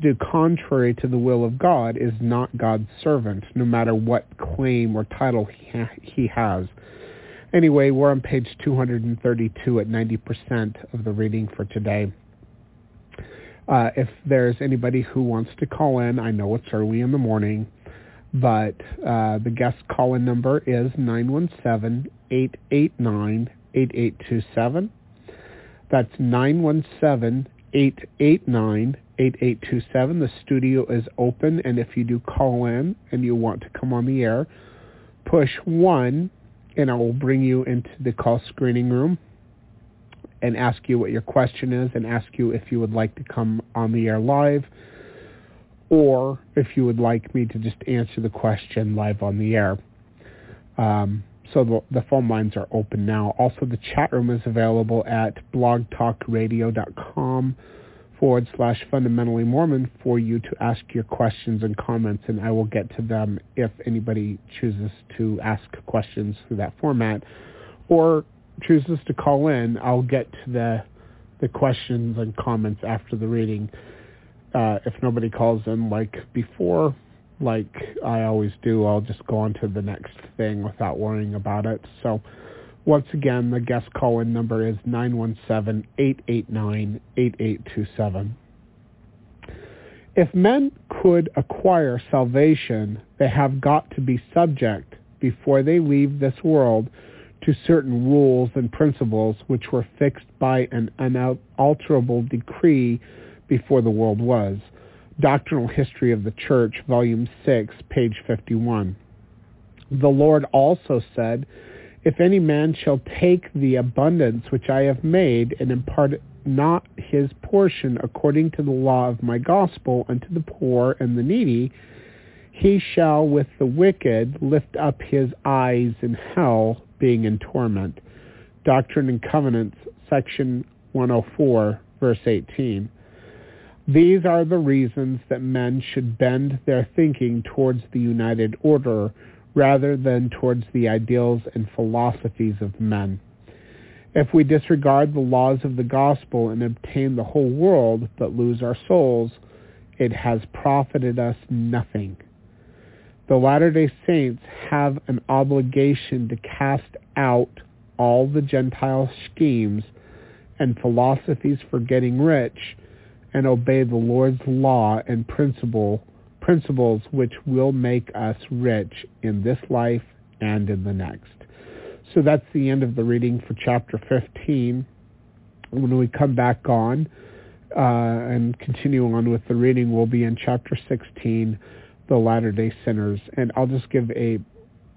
do contrary to the will of God is not God's servant, no matter what claim or title he, ha- he has. Anyway, we're on page 232 at 90% of the reading for today. Uh, if there's anybody who wants to call in, I know it's early in the morning, but uh, the guest call-in number is 917-889-8827. That's 917-889-8827. The studio is open, and if you do call in and you want to come on the air, push 1, and I will bring you into the call screening room and ask you what your question is and ask you if you would like to come on the air live or if you would like me to just answer the question live on the air. Um, so the, the, phone lines are open now. Also, the chat room is available at blogtalkradio.com forward slash fundamentally Mormon for you to ask your questions and comments, and I will get to them if anybody chooses to ask questions through that format. Or chooses to call in, I'll get to the the questions and comments after the reading. Uh, if nobody calls in like before, like I always do, I'll just go on to the next thing without worrying about it. So once again, the guest call-in number is 917-889-8827. If men could acquire salvation, they have got to be subject, before they leave this world, to certain rules and principles which were fixed by an unalterable decree before the world was. Doctrinal History of the Church, Volume 6, page 51. The Lord also said, If any man shall take the abundance which I have made and impart not his portion according to the law of my gospel unto the poor and the needy, he shall with the wicked lift up his eyes in hell, being in torment. Doctrine and Covenants, section 104, verse 18. These are the reasons that men should bend their thinking towards the united order rather than towards the ideals and philosophies of men. If we disregard the laws of the gospel and obtain the whole world but lose our souls, it has profited us nothing. The Latter-day Saints have an obligation to cast out all the Gentile schemes and philosophies for getting rich and obey the Lord's law and principle, principles which will make us rich in this life and in the next. So that's the end of the reading for chapter 15. When we come back on uh, and continue on with the reading, we'll be in chapter 16, the Latter-day Sinners. And I'll just give a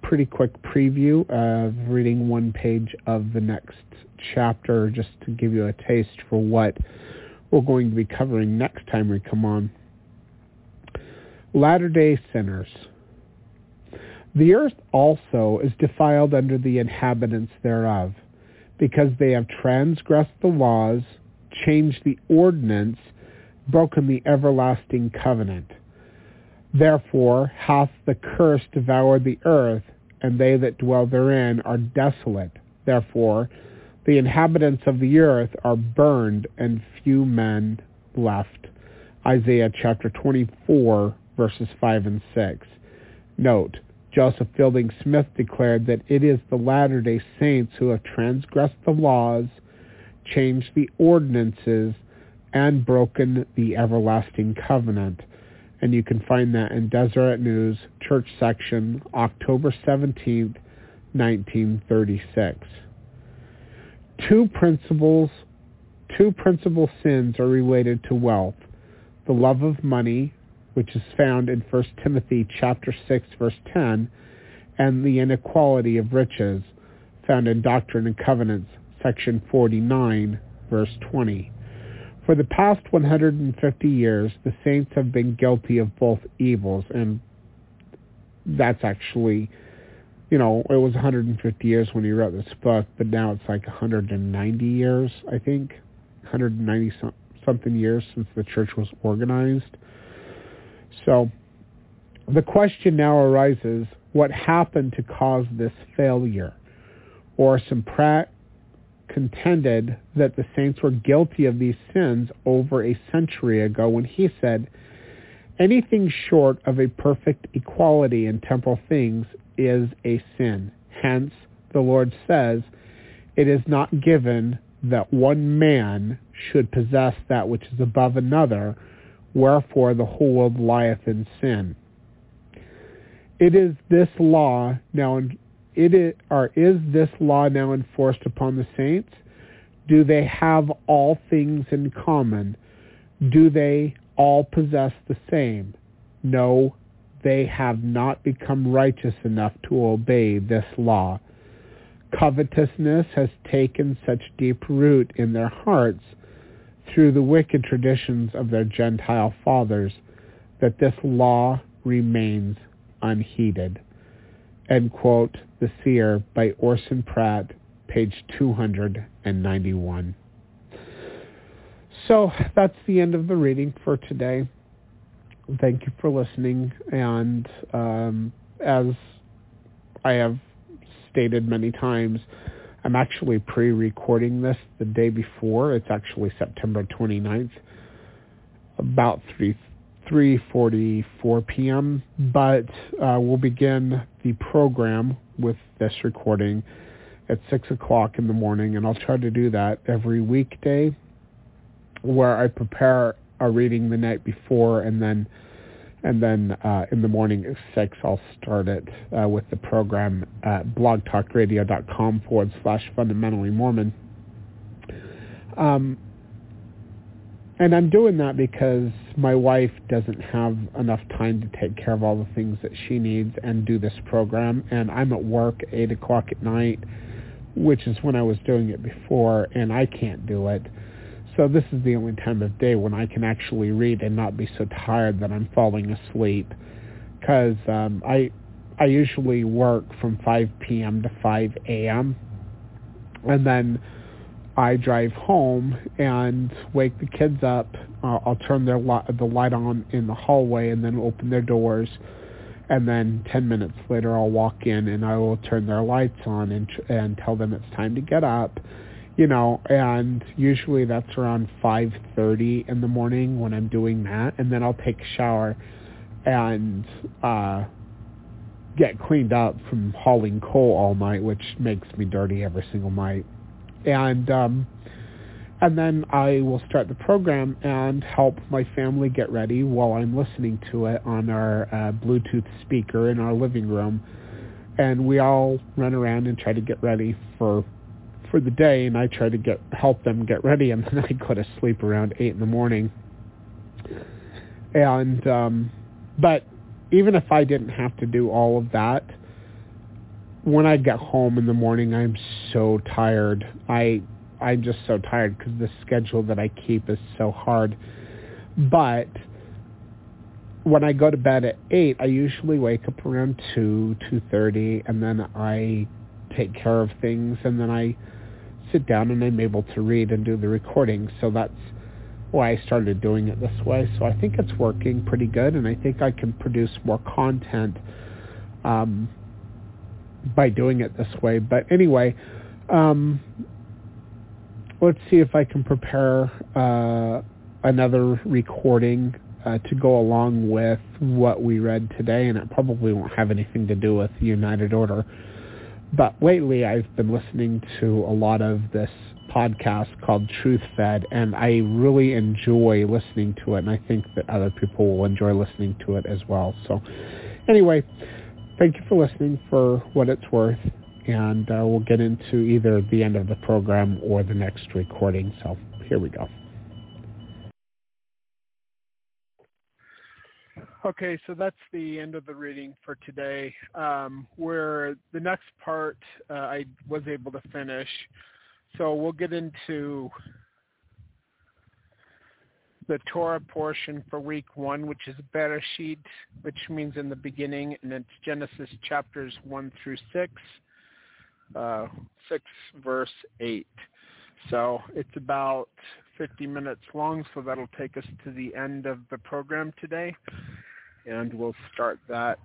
pretty quick preview of reading one page of the next chapter just to give you a taste for what we're going to be covering next time we come on. Latter-day Sinners. The earth also is defiled under the inhabitants thereof, because they have transgressed the laws, changed the ordinance, broken the everlasting covenant. Therefore hath the curse devoured the earth, and they that dwell therein are desolate. Therefore the inhabitants of the earth are burned, and few men left. Isaiah chapter 24, verses 5 and 6. Note, Joseph Fielding Smith declared that it is the Latter-day Saints who have transgressed the laws, changed the ordinances, and broken the everlasting covenant. And you can find that in Deseret News, Church Section, October 17th, 1936. Two principles, two principal sins are related to wealth. The love of money which is found in 1 Timothy chapter 6 verse 10, and the inequality of riches, found in Doctrine and Covenants section 49 verse 20. For the past 150 years, the saints have been guilty of both evils, and that's actually, you know, it was 150 years when he wrote this book, but now it's like 190 years, I think, 190 something years since the church was organized. So the question now arises, what happened to cause this failure? Or some Pratt contended that the saints were guilty of these sins over a century ago when he said, anything short of a perfect equality in temporal things is a sin. Hence, the Lord says, it is not given that one man should possess that which is above another, wherefore the whole world lieth in sin. It is this law now, it is, or is this law now enforced upon the saints? Do they have all things in common? Do they all possess the same? No, they have not become righteous enough to obey this law. Covetousness has taken such deep root in their hearts through the wicked traditions of their Gentile fathers that this law remains unheeded. End quote, The Seer by Orson Pratt, page 291. So that's the end of the reading for today. Thank you for listening. And um, as I have stated many times, I'm actually pre-recording this the day before. It's actually September 29th, about 3 3:44 p.m. But uh, we'll begin the program with this recording at six o'clock in the morning, and I'll try to do that every weekday, where I prepare a reading the night before, and then and then uh, in the morning at 6, I'll start it uh, with the program at blogtalkradio.com forward slash fundamentally Mormon. Um, and I'm doing that because my wife doesn't have enough time to take care of all the things that she needs and do this program. And I'm at work at 8 o'clock at night, which is when I was doing it before, and I can't do it. So this is the only time of day when I can actually read and not be so tired that I'm falling asleep. Because um, I I usually work from 5 p.m. to 5 a.m. and then I drive home and wake the kids up. Uh, I'll turn their li- the light on in the hallway and then open their doors. And then 10 minutes later, I'll walk in and I will turn their lights on and and tell them it's time to get up you know, and usually that's around 5:30 in the morning when I'm doing that, and then I'll take a shower and uh get cleaned up from hauling coal all night, which makes me dirty every single night. And um and then I will start the program and help my family get ready while I'm listening to it on our uh, Bluetooth speaker in our living room. And we all run around and try to get ready for for the day, and I try to get help them get ready, and then I go to sleep around eight in the morning. And um, but even if I didn't have to do all of that, when I get home in the morning, I'm so tired. I I'm just so tired because the schedule that I keep is so hard. But when I go to bed at eight, I usually wake up around two, two thirty, and then I take care of things, and then I sit down and I'm able to read and do the recording. So that's why I started doing it this way. So I think it's working pretty good, and I think I can produce more content um, by doing it this way. But anyway, um, let's see if I can prepare uh, another recording uh, to go along with what we read today, and it probably won't have anything to do with United Order. But lately, I've been listening to a lot of this podcast called Truth Fed, and I really enjoy listening to it, and I think that other people will enjoy listening to it as well. So, anyway, thank you for listening for what it's worth, and uh, we'll get into either the end of the program or the next recording. So, here we go. Okay, so that's the end of the reading for today. Um, where the next part uh, I was able to finish. So we'll get into the Torah portion for week one, which is Bereshit, which means in the beginning, and it's Genesis chapters one through six, uh, six verse eight. So it's about 50 minutes long, so that'll take us to the end of the program today and we'll start that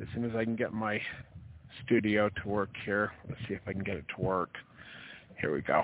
as soon as I can get my studio to work here. Let's see if I can get it to work. Here we go.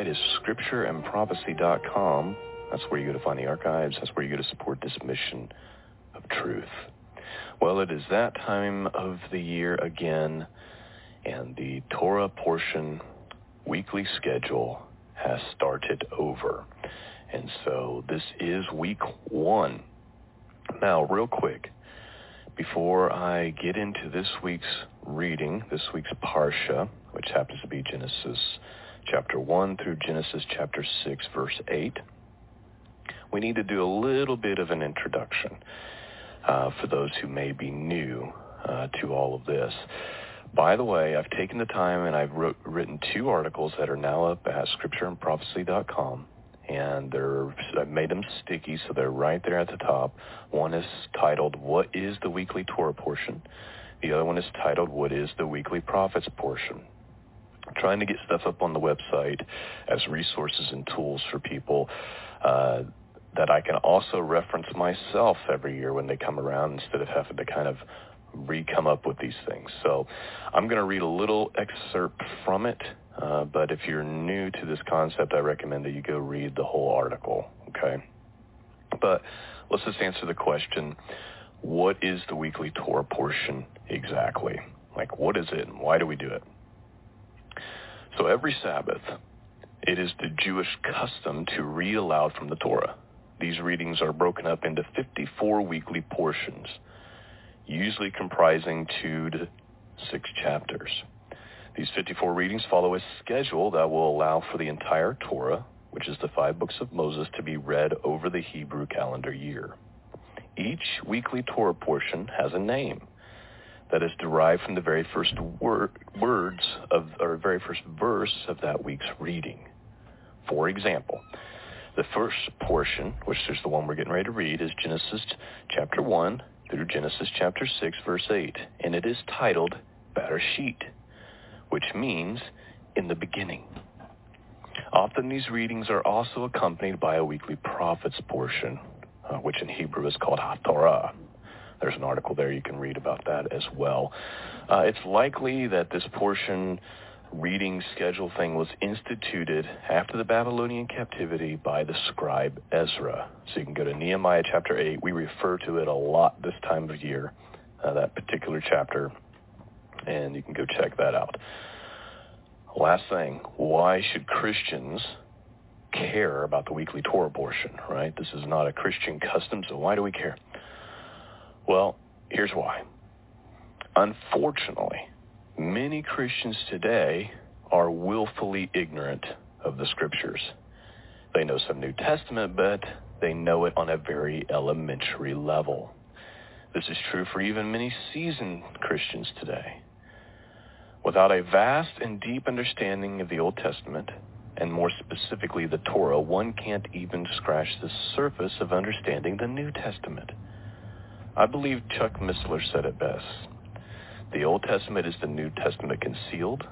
Website is scriptureandprophecy.com. That's where you go to find the archives. That's where you go to support this mission of truth. Well, it is that time of the year again, and the Torah portion weekly schedule has started over. And so this is week one. Now, real quick, before I get into this week's reading, this week's Parsha, which happens to be Genesis chapter 1 through Genesis chapter 6, verse 8. we need to do a little bit of an introduction uh, for those who may be new uh, to all of this. By the way, I've taken the time and I've wrote, written two articles that are now up at scriptureandprophecy.com and they're I've made them sticky so they're right there at the top. One is titled "What is the weekly Torah portion?" The other one is titled "What is the weekly prophets portion?" Trying to get stuff up on the website as resources and tools for people uh, that I can also reference myself every year when they come around instead of having to kind of re-come up with these things. So I'm going to read a little excerpt from it, uh, but if you're new to this concept, I recommend that you go read the whole article, okay? But let's just answer the question, what is the weekly Torah portion exactly? Like, what is it and why do we do it? So every Sabbath, it is the Jewish custom to read aloud from the Torah. These readings are broken up into 54 weekly portions usually comprising two to six chapters. These 54 readings follow a schedule that will allow for the entire Torah, which is the five books of Moses, to be read over the Hebrew calendar year. Each weekly Torah portion has a name that is derived from the very first word, words of, or very first verse of that week's reading. For example, the first portion, which is the one we're getting ready to read, is Genesis chapter 1, through Genesis chapter 6, verse 8, and it is titled Bereshit, which means in the beginning. Often these readings are also accompanied by a weekly prophets portion, uh, which in Hebrew is called Haftarah. There's an article there you can read about that as well. Uh, it's likely that this portion reading schedule thing was instituted after the Babylonian captivity by the scribe Ezra. So you can go to Nehemiah chapter 8. We refer to it a lot this time of year, uh, that particular chapter, and you can go check that out. Last thing, why should Christians care about the weekly Torah portion, right? This is not a Christian custom, so why do we care? Well, here's why. Unfortunately, Many Christians today are willfully ignorant of the scriptures. They know some New Testament, but they know it on a very elementary level. This is true for even many seasoned Christians today. Without a vast and deep understanding of the Old Testament, and more specifically the Torah, one can't even scratch the surface of understanding the New Testament. I believe Chuck Missler said it best. The Old Testament is the New Testament concealed,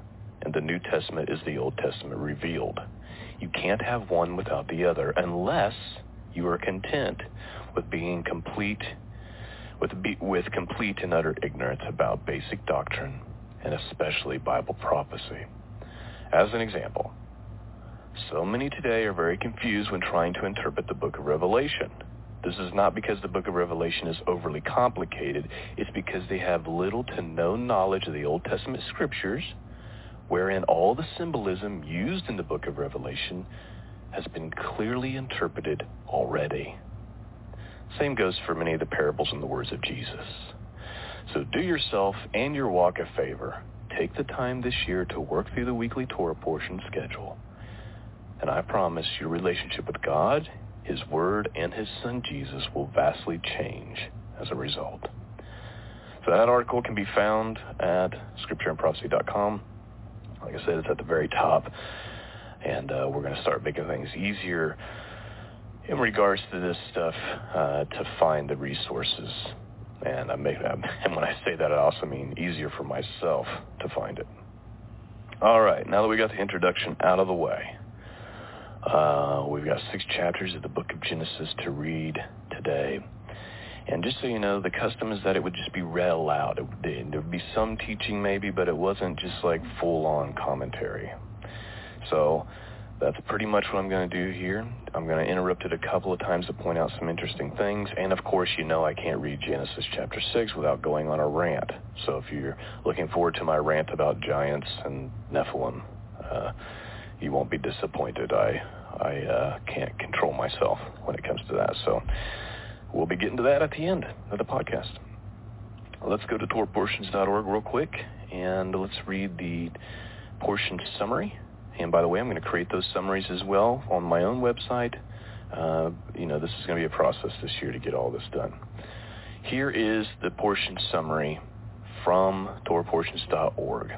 and the New Testament is the Old Testament revealed. You can't have one without the other unless you are content with being complete with with complete and utter ignorance about basic doctrine and especially Bible prophecy. As an example, so many today are very confused when trying to interpret the book of Revelation. This is not because the book of Revelation is overly complicated. It's because they have little to no knowledge of the Old Testament scriptures, wherein all the symbolism used in the book of Revelation has been clearly interpreted already. Same goes for many of the parables and the words of Jesus. So do yourself and your walk a favor. Take the time this year to work through the weekly Torah portion schedule. And I promise your relationship with God his word and his son Jesus will vastly change as a result. So that article can be found at scriptureandprophecy.com. Like I said, it's at the very top. And uh, we're going to start making things easier in regards to this stuff uh, to find the resources. And, I make, and when I say that, I also mean easier for myself to find it. All right, now that we got the introduction out of the way, uh, we've got six chapters of the book of Genesis to read today. And just so you know, the custom is that it would just be read aloud. There would be some teaching maybe, but it wasn't just like full-on commentary. So that's pretty much what I'm going to do here. I'm going to interrupt it a couple of times to point out some interesting things. And of course, you know I can't read Genesis chapter 6 without going on a rant. So if you're looking forward to my rant about giants and Nephilim, uh, you won't be disappointed. I I uh, can't control myself when it comes to that. So we'll be getting to that at the end of the podcast. Let's go to torahportions.org real quick and let's read the portion summary. And by the way, I'm going to create those summaries as well on my own website, uh, you know, this is going to be a process this year to get all this done. Here is the portion summary from TorahPortions.org.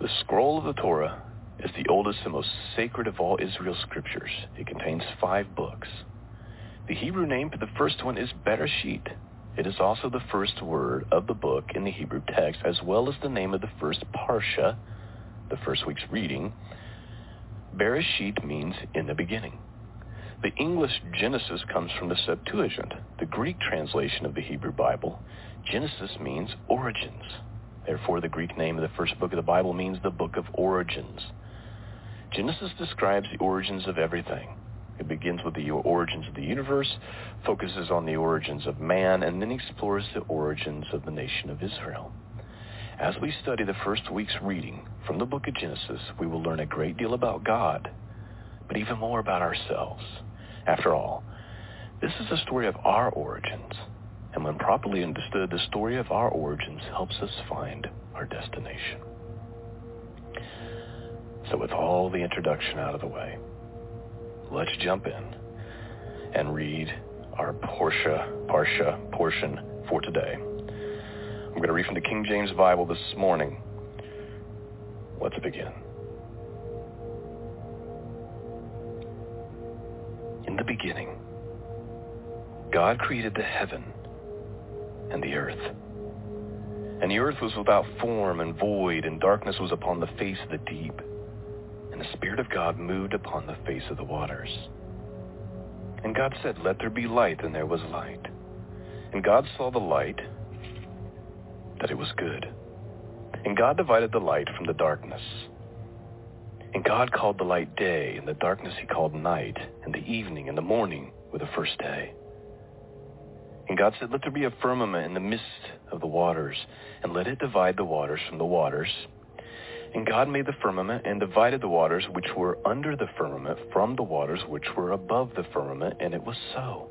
The scroll of the Torah is the oldest and most sacred of all Israel's scriptures. It contains five books. The Hebrew name for the first one is Bereshit. It is also the first word of the book in the Hebrew text, as well as the name of the first parsha, the first week's reading. Bereshit means in the beginning. The English Genesis comes from the Septuagint, the Greek translation of the Hebrew Bible. Genesis means origins. Therefore, the Greek name of the first book of the Bible means the book of origins. Genesis describes the origins of everything. It begins with the origins of the universe, focuses on the origins of man, and then explores the origins of the nation of Israel. As we study the first week's reading from the book of Genesis, we will learn a great deal about God, but even more about ourselves. After all, this is a story of our origins, and when properly understood, the story of our origins helps us find our destination. So with all the introduction out of the way, let's jump in and read our Portia, Parsha portion for today. I'm going to read from the King James Bible this morning. Let's begin. In the beginning, God created the heaven and the earth. And the earth was without form and void, and darkness was upon the face of the deep the Spirit of God moved upon the face of the waters. And God said, Let there be light, and there was light. And God saw the light, that it was good. And God divided the light from the darkness. And God called the light day, and the darkness he called night, and the evening and the morning were the first day. And God said, Let there be a firmament in the midst of the waters, and let it divide the waters from the waters. And God made the firmament and divided the waters which were under the firmament from the waters which were above the firmament, and it was so.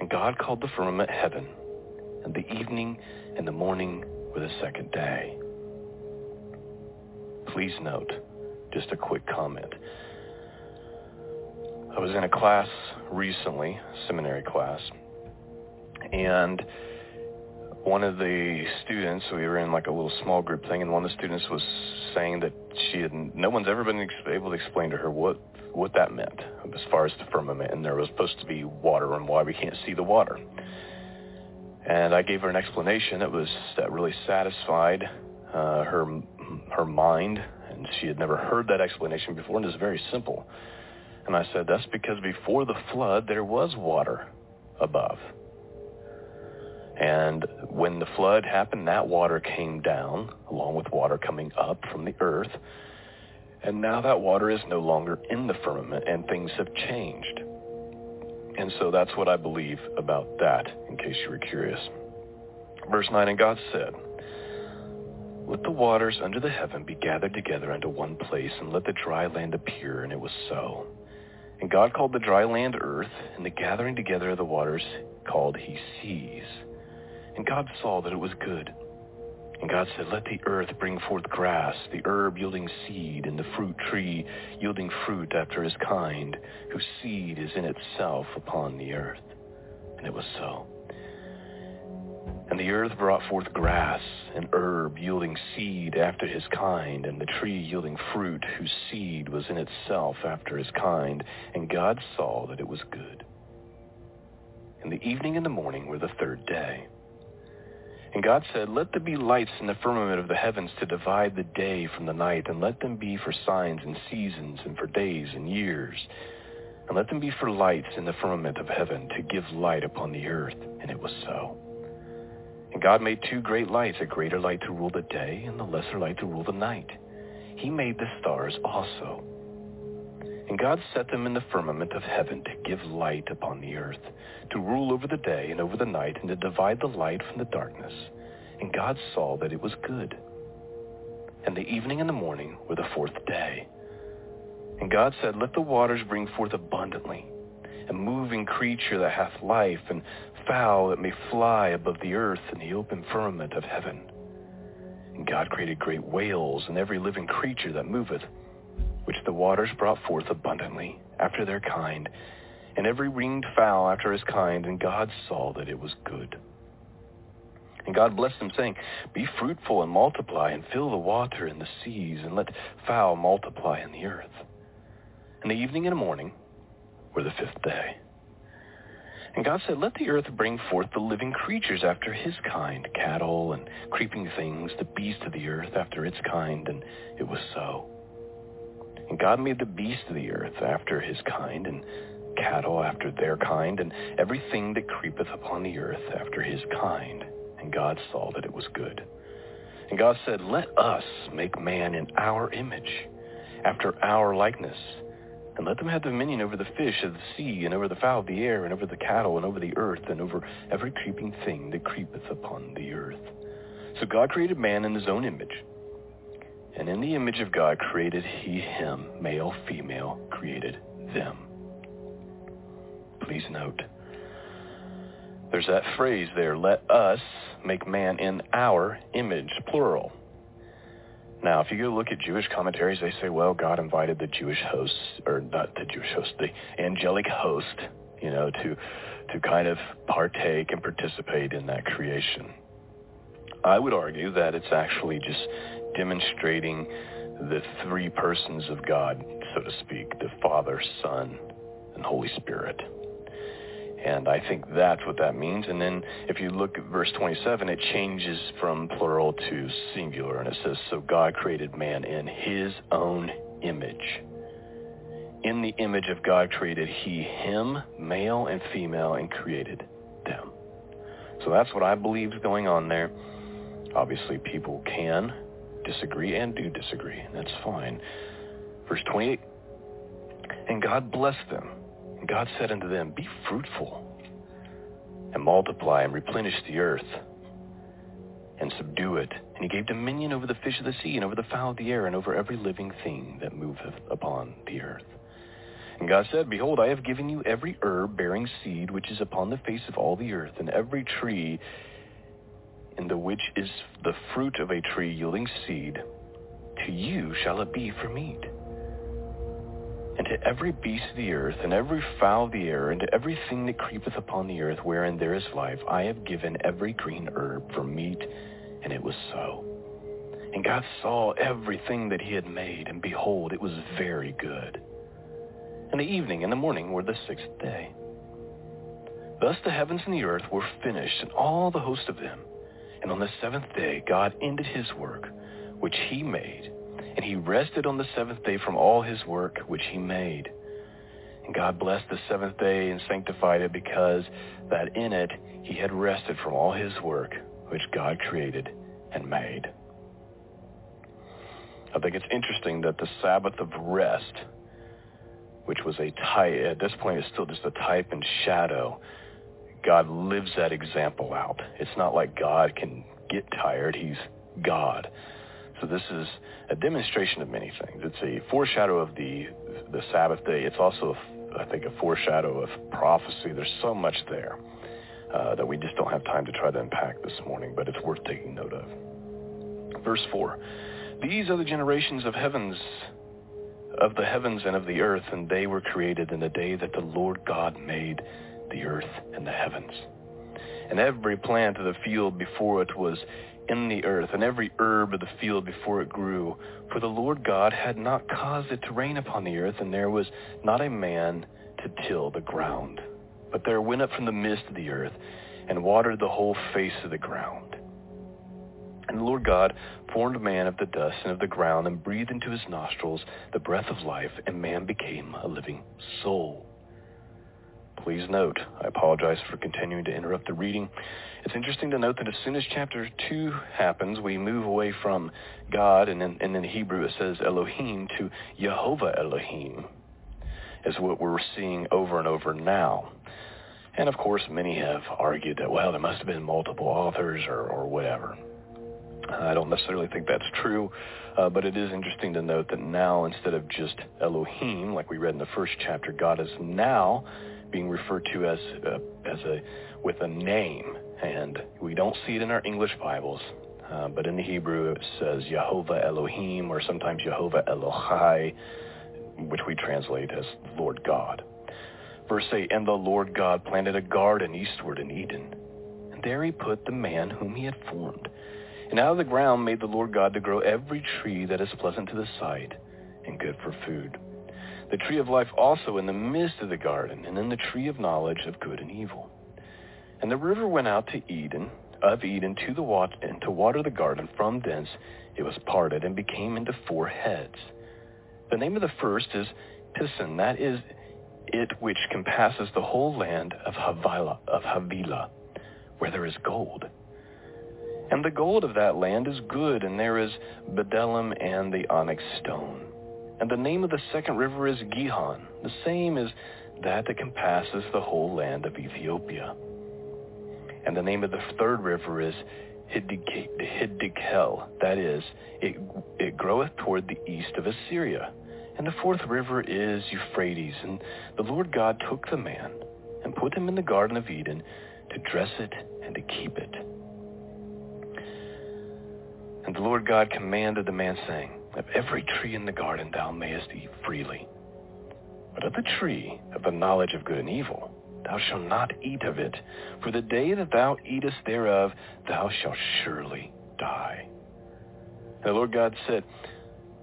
And God called the firmament heaven, and the evening and the morning were the second day. Please note, just a quick comment. I was in a class recently, seminary class, and one of the students, we were in like a little small group thing, and one of the students was saying that she had, no one's ever been able to explain to her what what that meant as far as the firmament, and there was supposed to be water and why we can't see the water. And I gave her an explanation that was that really satisfied uh, her her mind, and she had never heard that explanation before, and it's very simple. And I said that's because before the flood there was water above. And when the flood happened, that water came down along with water coming up from the earth. And now that water is no longer in the firmament and things have changed. And so that's what I believe about that, in case you were curious. Verse 9, And God said, Let the waters under the heaven be gathered together unto one place, and let the dry land appear. And it was so. And God called the dry land earth, and the gathering together of the waters called he seas. And God saw that it was good. And God said, Let the earth bring forth grass, the herb yielding seed, and the fruit tree yielding fruit after his kind, whose seed is in itself upon the earth. And it was so. And the earth brought forth grass, and herb yielding seed after his kind, and the tree yielding fruit, whose seed was in itself after his kind. And God saw that it was good. And the evening and the morning were the third day. And God said, Let there be lights in the firmament of the heavens to divide the day from the night, and let them be for signs and seasons and for days and years. And let them be for lights in the firmament of heaven to give light upon the earth. And it was so. And God made two great lights, a greater light to rule the day and the lesser light to rule the night. He made the stars also. And God set them in the firmament of heaven to give light upon the earth, to rule over the day and over the night, and to divide the light from the darkness. And God saw that it was good. And the evening and the morning were the fourth day. And God said, Let the waters bring forth abundantly, a moving creature that hath life, and fowl that may fly above the earth in the open firmament of heaven. And God created great whales and every living creature that moveth, which the waters brought forth abundantly after their kind, and every winged fowl after his kind, and God saw that it was good. And God blessed them, saying, Be fruitful and multiply, and fill the water and the seas, and let fowl multiply in the earth. And the evening and the morning were the fifth day. And God said, Let the earth bring forth the living creatures after his kind, cattle and creeping things, the beasts of the earth after its kind, and it was so. And God made the beasts of the earth after his kind, and cattle after their kind, and everything that creepeth upon the earth after his kind. And God saw that it was good. And God said, Let us make man in our image, after our likeness, and let them have dominion over the fish of the sea, and over the fowl of the air, and over the cattle, and over the earth, and over every creeping thing that creepeth upon the earth. So God created man in his own image. And in the image of God created he him, male, female, created them. Please note, there's that phrase there, let us make man in our image, plural. Now, if you go look at Jewish commentaries, they say, well, God invited the Jewish hosts, or not the Jewish host, the angelic host, you know, to, to kind of partake and participate in that creation. I would argue that it's actually just demonstrating the three persons of God, so to speak, the Father, Son, and Holy Spirit. And I think that's what that means. And then if you look at verse 27, it changes from plural to singular. And it says, so God created man in his own image. In the image of God created he him, male and female, and created them. So that's what I believe is going on there. Obviously, people can disagree and do disagree, that's fine. Verse 28, and God blessed them and God said unto them, Be fruitful, and multiply, and replenish the earth, and subdue it. And he gave dominion over the fish of the sea, and over the fowl of the air, and over every living thing that moveth upon the earth. And God said, Behold, I have given you every herb bearing seed which is upon the face of all the earth, and every tree in the which is the fruit of a tree yielding seed. To you shall it be for meat and to every beast of the earth, and every fowl of the air, and to everything that creepeth upon the earth wherein there is life, I have given every green herb for meat, and it was so. And God saw everything that he had made, and behold, it was very good. And the evening and the morning were the sixth day. Thus the heavens and the earth were finished, and all the host of them. And on the seventh day God ended his work, which he made, and he rested on the seventh day from all his work which he made. And God blessed the seventh day and sanctified it because that in it he had rested from all his work which God created and made. I think it's interesting that the Sabbath of rest, which was a type, at this point is still just a type and shadow, God lives that example out. It's not like God can get tired. He's God. So this is a demonstration of many things. It's a foreshadow of the the Sabbath day. It's also, I think, a foreshadow of prophecy. There's so much there uh, that we just don't have time to try to unpack this morning, but it's worth taking note of. Verse 4, These are the generations of heavens, of the heavens and of the earth, and they were created in the day that the Lord God made the earth and the heavens. And every plant of the field before it was in the earth, and every herb of the field before it grew. For the Lord God had not caused it to rain upon the earth, and there was not a man to till the ground. But there went up from the midst of the earth, and watered the whole face of the ground. And the Lord God formed man of the dust and of the ground, and breathed into his nostrils the breath of life, and man became a living soul. Please note, I apologize for continuing to interrupt the reading. It's interesting to note that as soon as chapter 2 happens, we move away from God, and in, and in Hebrew it says Elohim, to Jehovah Elohim, is what we're seeing over and over now. And of course, many have argued that, well, there must have been multiple authors or, or whatever. I don't necessarily think that's true, uh, but it is interesting to note that now, instead of just Elohim, like we read in the first chapter, God is now being referred to as uh, as a with a name, and we don't see it in our English Bibles, uh, but in the Hebrew it says Jehovah Elohim or sometimes Jehovah Elohai. which we translate as Lord God. Verse 8, And the Lord God planted a garden eastward in Eden, and there he put the man whom he had formed. And out of the ground made the Lord God to grow every tree that is pleasant to the sight and good for food. The tree of life also in the midst of the garden, and in the tree of knowledge of good and evil. And the river went out to Eden, of Eden to the water, and to water the garden. From thence it was parted and became into four heads. The name of the first is Pison, that is it which compasses the whole land of Havilah, of Havilah, where there is gold. And the gold of that land is good, and there is bdellium and the onyx stone. And the name of the second river is Gihon, the same as that that compasses the whole land of Ethiopia. And the name of the third river is Hiddekel, that is, it, it groweth toward the east of Assyria. And the fourth river is Euphrates. And the Lord God took the man and put him in the Garden of Eden to dress it and to keep it. And the Lord God commanded the man, saying, Of every tree in the garden thou mayest eat freely. But of the tree of the knowledge of good and evil thou shalt not eat of it, for the day that thou eatest thereof thou shalt surely die. The Lord God said,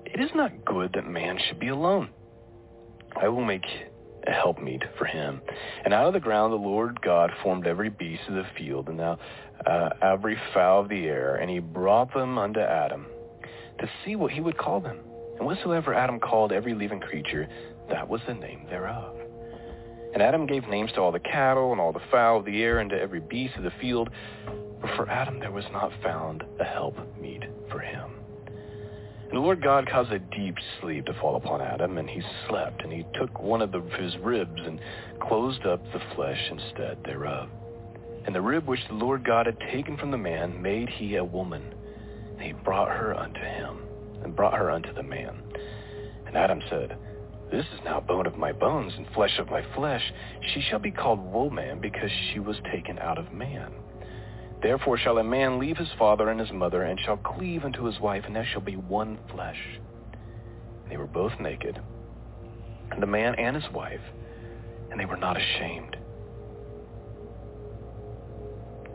It is not good that man should be alone. I will make a helpmeet for him. And out of the ground the Lord God formed every beast of the field, and now uh, every fowl of the air, and he brought them unto Adam to see what he would call them. And whatsoever Adam called every living creature, that was the name thereof. And Adam gave names to all the cattle and all the fowl of the air and to every beast of the field. But for Adam there was not found a help meet for him. And the Lord God caused a deep sleep to fall upon Adam, and he slept, and he took one of the, his ribs and closed up the flesh instead thereof. And the rib which the Lord God had taken from the man made he a woman, he brought her unto him, and brought her unto the man. And Adam said, This is now bone of my bones and flesh of my flesh. She shall be called woman because she was taken out of man. Therefore shall a man leave his father and his mother, and shall cleave unto his wife, and they shall be one flesh. And they were both naked, and the man and his wife, and they were not ashamed.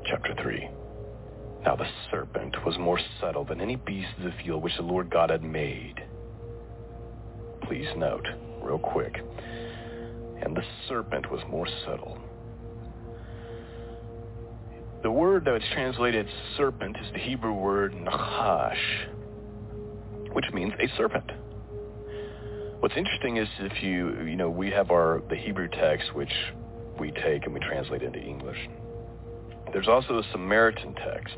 Chapter 3 Now the serpent was more subtle than any beast of the field which the Lord God had made. Please note, real quick, and the serpent was more subtle the word that is translated serpent is the Hebrew word nachash, which means a serpent. What's interesting is if you, you know, we have our, the Hebrew text, which we take and we translate into English. There's also a Samaritan text.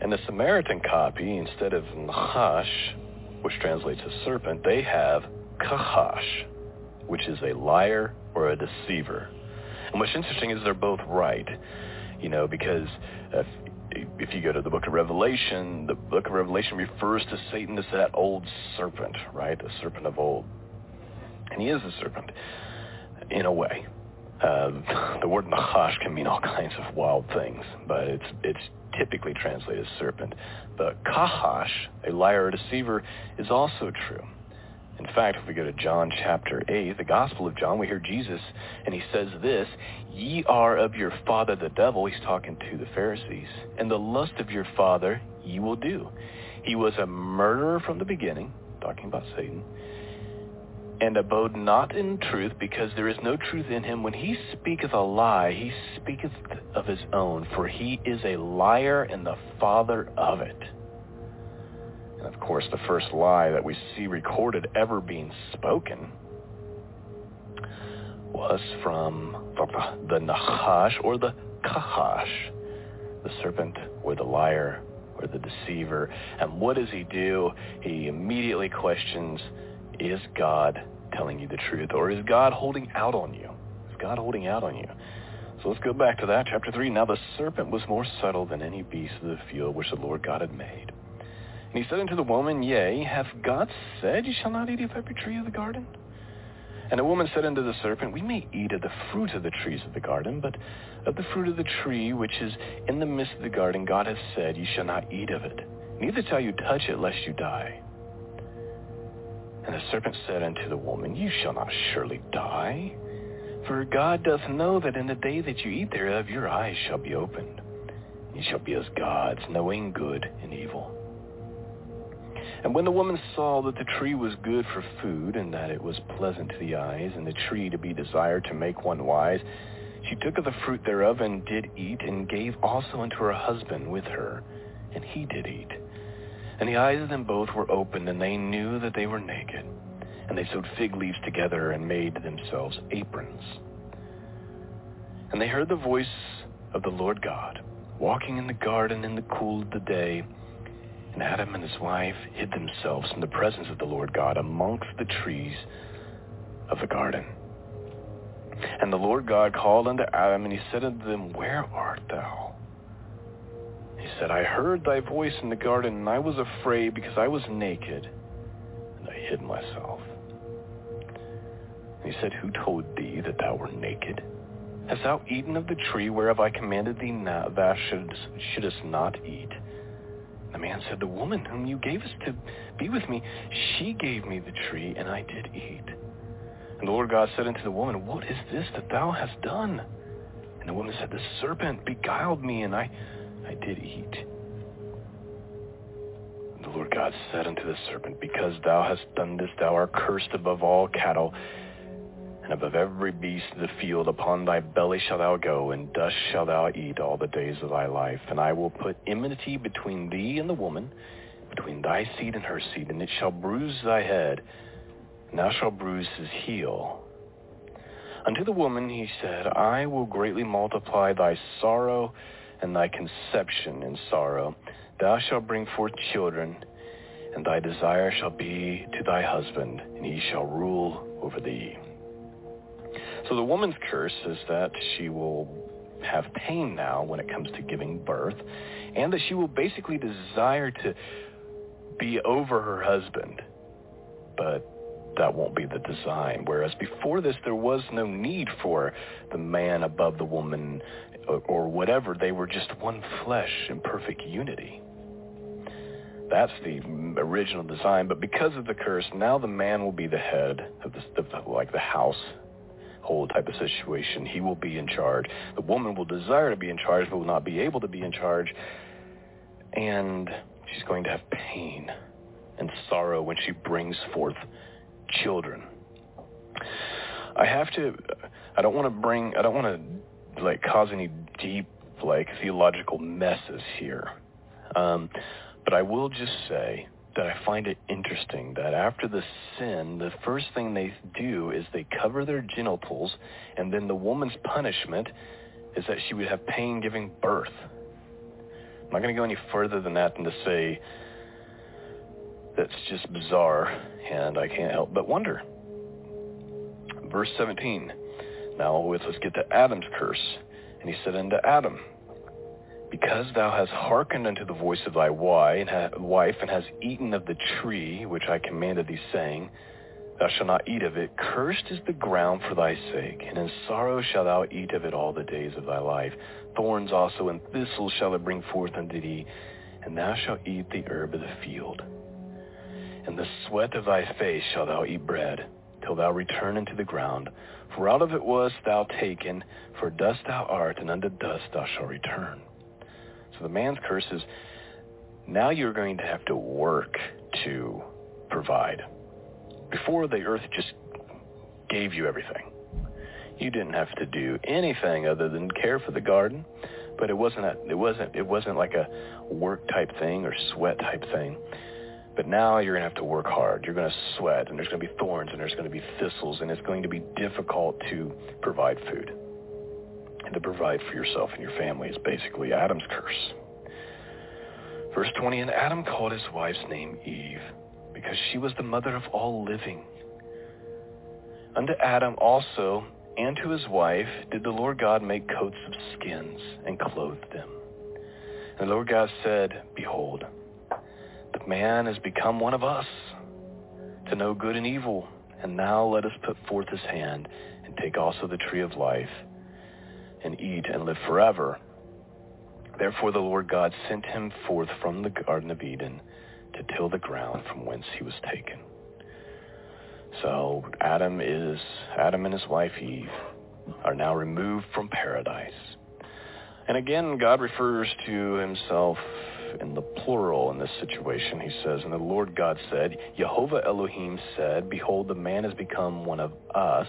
And the Samaritan copy, instead of nachash, which translates as serpent, they have kahash, which is a liar or a deceiver. And what's interesting is they're both right you know, because if, if you go to the book of Revelation, the book of Revelation refers to Satan as that old serpent, right? The serpent of old. And he is a serpent in a way. Uh, the word nachash can mean all kinds of wild things, but it's it's typically translated as serpent. But kahash, a liar or deceiver, is also true. In fact, if we go to John chapter 8, the Gospel of John, we hear Jesus, and he says this, Ye are of your father the devil, he's talking to the Pharisees, and the lust of your father ye will do. He was a murderer from the beginning, talking about Satan, and abode not in truth, because there is no truth in him. When he speaketh a lie, he speaketh of his own, for he is a liar and the father of it. And of course, the first lie that we see recorded ever being spoken was from the Nahash or the Kahash, the serpent or the liar or the deceiver. And what does he do? He immediately questions, is God telling you the truth? Or is God holding out on you? Is God holding out on you? So let's go back to that, chapter 3. Now the serpent was more subtle than any beast of the field which the Lord God had made. And he said unto the woman, Yea, hath God said, Ye shall not eat of every tree of the garden? And the woman said unto the serpent, We may eat of the fruit of the trees of the garden, but of the fruit of the tree which is in the midst of the garden, God hath said, Ye shall not eat of it, neither shall you touch it, lest you die. And the serpent said unto the woman, You shall not surely die. For God doth know that in the day that you eat thereof, your eyes shall be opened. And ye shall be as gods, knowing good and evil. And when the woman saw that the tree was good for food, and that it was pleasant to the eyes, and the tree to be desired to make one wise, she took of the fruit thereof, and did eat, and gave also unto her husband with her, and he did eat. And the eyes of them both were opened, and they knew that they were naked. And they sewed fig leaves together, and made themselves aprons. And they heard the voice of the Lord God, walking in the garden in the cool of the day, and Adam and his wife hid themselves from the presence of the Lord God amongst the trees of the garden. And the Lord God called unto Adam, and he said unto them, Where art thou? He said, I heard thy voice in the garden, and I was afraid because I was naked, and I hid myself. And he said, Who told thee that thou wert naked? Hast thou eaten of the tree whereof I commanded thee not, thou shouldest, shouldest not eat? The man said, The woman whom you gave us to be with me, she gave me the tree, and I did eat. And the Lord God said unto the woman, What is this that thou hast done? And the woman said, The serpent beguiled me, and I, I did eat. The Lord God said unto the serpent, Because thou hast done this, thou art cursed above all cattle, and above every beast of the field upon thy belly shalt thou go, and dust shalt thou eat all the days of thy life. And I will put enmity between thee and the woman, between thy seed and her seed, and it shall bruise thy head, and thou shalt bruise his heel. Unto the woman he said, I will greatly multiply thy sorrow and thy conception in sorrow. Thou shalt bring forth children, and thy desire shall be to thy husband, and he shall rule over thee. So the woman's curse is that she will have pain now when it comes to giving birth, and that she will basically desire to be over her husband. But that won't be the design. Whereas before this, there was no need for the man above the woman or, whatever. They were just one flesh in perfect unity. That's the original design. But because of the curse, now the man will be the head of the, of the like the house whole type of situation. He will be in charge. The woman will desire to be in charge, but will not be able to be in charge. And she's going to have pain and sorrow when she brings forth children. I have to, I don't want to bring, I don't want to like cause any deep like theological messes here. Um, but I will just say that I find it interesting that after the sin, the first thing they do is they cover their genitals, and then the woman's punishment is that she would have pain giving birth. I'm not going to go any further than that than to say that's just bizarre, and I can't help but wonder. Verse 17. Now with let's get to Adam's curse. And he said unto Adam, because thou hast hearkened unto the voice of thy wife and hast eaten of the tree which I commanded thee, saying, Thou shalt not eat of it. Cursed is the ground for thy sake, and in sorrow shalt thou eat of it all the days of thy life. Thorns also and thistles shall it bring forth unto thee, and thou shalt eat the herb of the field. And the sweat of thy face shalt thou eat bread, till thou return into the ground. For out of it wast thou taken, for dust thou art, and unto dust thou shalt return. So the man's curse is now you're going to have to work to provide. Before the earth just gave you everything. You didn't have to do anything other than care for the garden, but it wasn't a, it wasn't it wasn't like a work type thing or sweat type thing. But now you're going to have to work hard. You're going to sweat, and there's going to be thorns, and there's going to be thistles, and it's going to be difficult to provide food and to provide for yourself and your family is basically Adam's curse. Verse 20, and Adam called his wife's name Eve, because she was the mother of all living. Unto Adam also and to his wife did the Lord God make coats of skins and clothed them. And the Lord God said, Behold, man has become one of us to know good and evil. And now let us put forth his hand and take also the tree of life and eat and live forever. Therefore the Lord God sent him forth from the Garden of Eden to till the ground from whence he was taken. So Adam is Adam and his wife Eve are now removed from paradise. And again, God refers to himself in the plural in this situation. He says, And the Lord God said, Jehovah Elohim said, Behold, the man has become one of us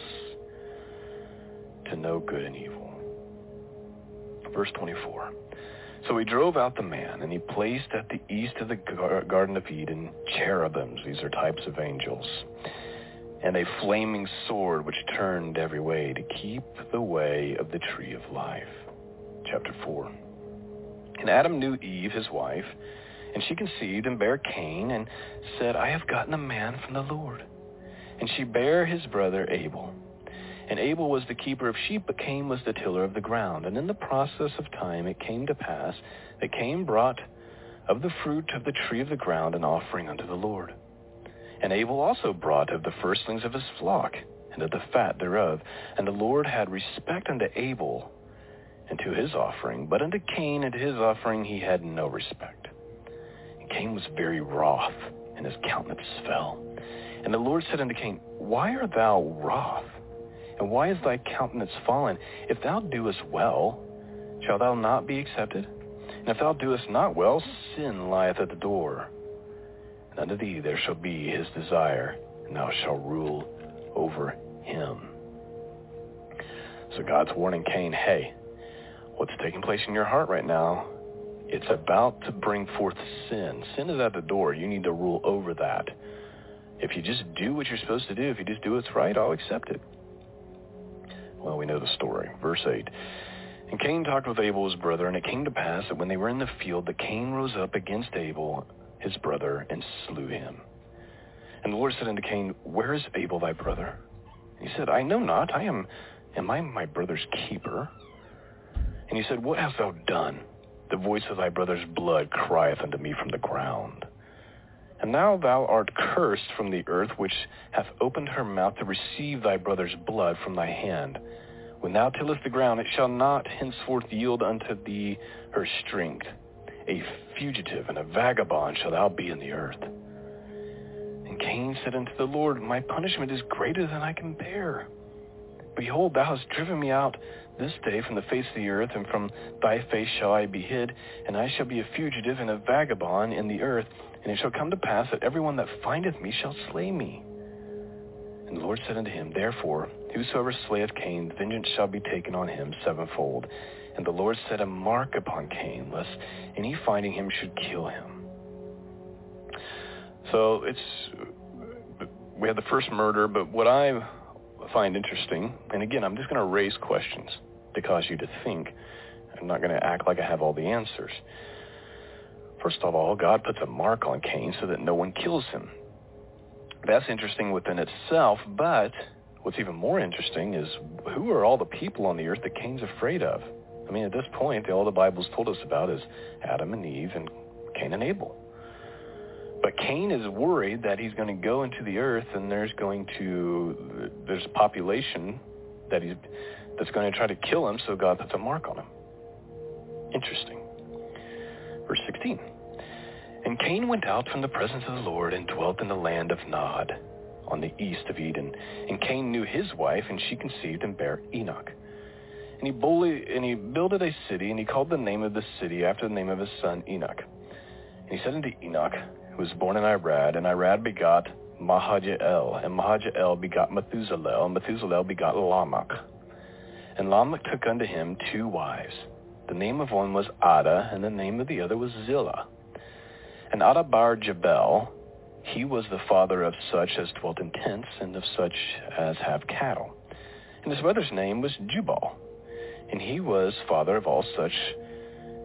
to know good and evil. Verse 24. So he drove out the man, and he placed at the east of the Garden of Eden cherubims, these are types of angels, and a flaming sword which turned every way to keep the way of the tree of life. Chapter 4. And Adam knew Eve, his wife, and she conceived and bare Cain, and said, I have gotten a man from the Lord. And she bare his brother Abel. And Abel was the keeper of sheep, but Cain was the tiller of the ground. And in the process of time it came to pass that Cain brought of the fruit of the tree of the ground an offering unto the Lord. And Abel also brought of the firstlings of his flock, and of the fat thereof. And the Lord had respect unto Abel and to his offering, but unto Cain and his offering he had no respect. And Cain was very wroth, and his countenance fell. And the Lord said unto Cain, Why art thou wroth? And why is thy countenance fallen? If thou doest well, shalt thou not be accepted? And if thou doest not well, sin lieth at the door. And unto thee there shall be his desire, and thou shalt rule over him. So God's warning Cain, hey, what's taking place in your heart right now, it's about to bring forth sin. Sin is at the door. You need to rule over that. If you just do what you're supposed to do, if you just do what's right, I'll accept it. Well, we know the story. Verse 8. And Cain talked with Abel his brother, and it came to pass that when they were in the field, that Cain rose up against Abel his brother, and slew him. And the Lord said unto Cain, Where is Abel thy brother? He said, I know not. I am, am I my brother's keeper? And he said, What hast thou done? The voice of thy brother's blood crieth unto me from the ground. And now thou art cursed from the earth, which hath opened her mouth to receive thy brother's blood from thy hand. When thou tillest the ground, it shall not henceforth yield unto thee her strength. A fugitive and a vagabond shall thou be in the earth. And Cain said unto the Lord, My punishment is greater than I can bear. Behold, thou hast driven me out this day from the face of the earth, and from thy face shall I be hid, and I shall be a fugitive and a vagabond in the earth. And it shall come to pass that everyone that findeth me shall slay me. And the Lord said unto him, Therefore, whosoever slayeth Cain, vengeance shall be taken on him sevenfold. And the Lord set a mark upon Cain, lest any finding him should kill him. So it's we had the first murder, but what I find interesting, and again, I'm just going to raise questions to cause you to think. I'm not going to act like I have all the answers. First of all, God puts a mark on Cain so that no one kills him. That's interesting within itself, but what's even more interesting is who are all the people on the earth that Cain's afraid of? I mean, at this point, all the Bible's told us about is Adam and Eve and Cain and Abel. But Cain is worried that he's going to go into the earth and there's going to there's a population that he's that's going to try to kill him, so God puts a mark on him. Interesting. Verse 16. And Cain went out from the presence of the Lord and dwelt in the land of Nod, on the east of Eden. And Cain knew his wife, and she conceived and bare Enoch. And he, bully, and he builded a city, and he called the name of the city after the name of his son Enoch. And he said unto Enoch, who was born in Irad, and Irad begot Mehujael, and Mehujael begot Methuselah, and Methuselah begot Lamech. And Lamech took unto him two wives. The name of one was Ada, and the name of the other was Zillah. And Ada Adabar Jabal, he was the father of such as dwelt in tents, and of such as have cattle. And his mother's name was Jubal, and he was father of all such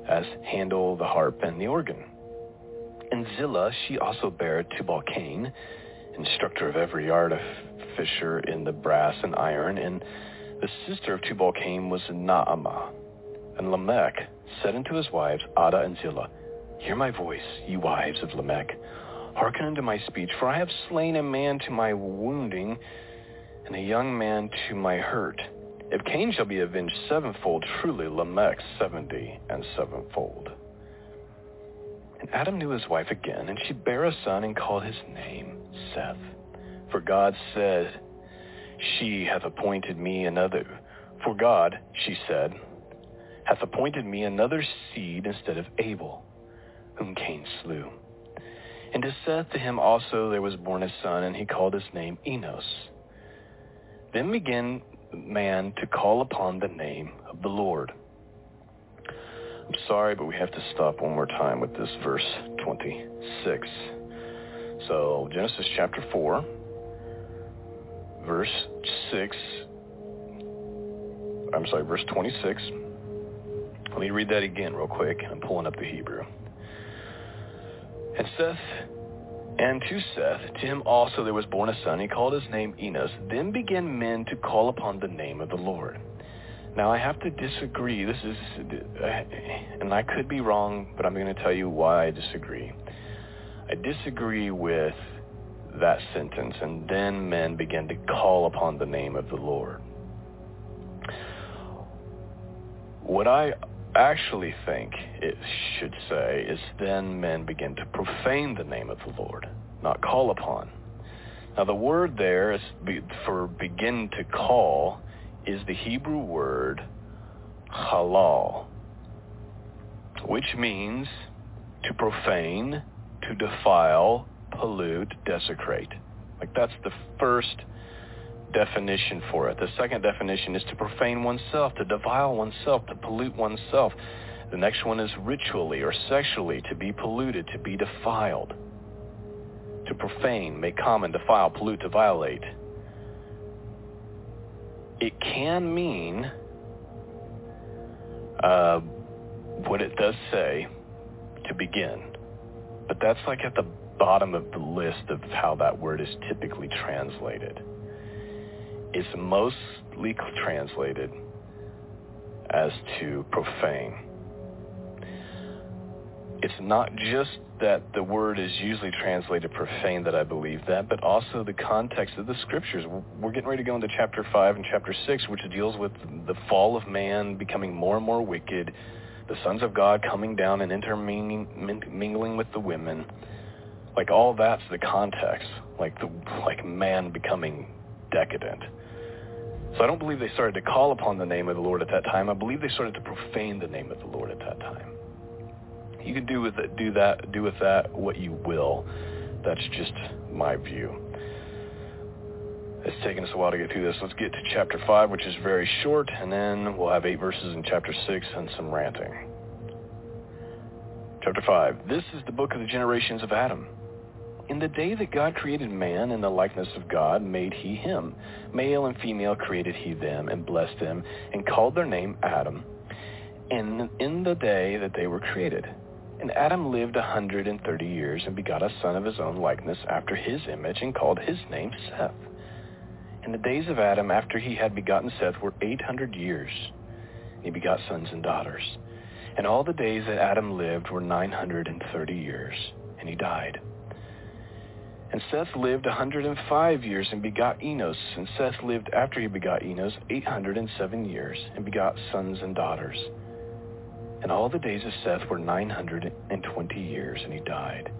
as handle the harp and the organ. And Zillah, she also bare Tubal Cain, instructor of every artificer in the brass and iron, and the sister of Tubal Cain was Naamah. And Lamech said unto his wives, Ada and Zillah, Hear my voice, ye wives of Lamech. Hearken unto my speech, for I have slain a man to my wounding, and a young man to my hurt. If Cain shall be avenged sevenfold, truly Lamech seventy and sevenfold. And Adam knew his wife again, and she bare a son and called his name Seth. For God said, She hath appointed me another. For God, she said, hath appointed me another seed instead of Abel, whom Cain slew. And to Seth to him also there was born a son, and he called his name Enos. Then began man to call upon the name of the Lord. I'm sorry, but we have to stop one more time with this verse 26. So, Genesis chapter 4, verse 6. I'm sorry, verse 26. Let me read that again real quick. I'm pulling up the Hebrew. And Seth, and to Seth, to him also there was born a son. He called his name Enos. Then began men to call upon the name of the Lord. Now I have to disagree. This is, uh, and I could be wrong, but I'm going to tell you why I disagree. I disagree with that sentence, and then men began to call upon the name of the Lord. What I actually think it should say is then men begin to profane the name of the Lord, not call upon. Now the word there is for begin to call is the Hebrew word halal, which means to profane, to defile, pollute, desecrate. Like that's the first definition for it. The second definition is to profane oneself, to defile oneself, to pollute oneself. The next one is ritually or sexually, to be polluted, to be defiled. To profane, make common, defile, pollute, to violate. It can mean uh, what it does say to begin. But that's like at the bottom of the list of how that word is typically translated It's mostly translated as to profane. It's not just that the word is usually translated profane that I believe that, but also the context of the scriptures. We're getting ready to go into chapter 5 and chapter 6, which deals with the fall of man becoming more and more wicked, the sons of God coming down and intermingling with the women. Like all that's the context, like the like man becoming decadent. So I don't believe they started to call upon the name of the Lord at that time. I believe they started to profane the name of the Lord at that time. You can do with it, do that, do with that what you will. That's just my view. It's taken us a while to get through this. Let's get to chapter 5, which is very short, and then we'll have eight verses in chapter 6 and some ranting. Chapter 5. This is the book of the generations of Adam. In the day that God created man in the likeness of God made he him. Male and female created he them and blessed them and called their name Adam. And in the day that they were created. And Adam lived a hundred and thirty years and begot a son of his own likeness after his image and called his name Seth. And the days of Adam after he had begotten Seth were eight hundred years. And he begot sons and daughters. And all the days that Adam lived were nine hundred and thirty years. And he died. And Seth lived a 105 years and begot Enos. And Seth lived after he begot Enos 807 years and begot sons and daughters. And all the days of Seth were 920 years, and he died.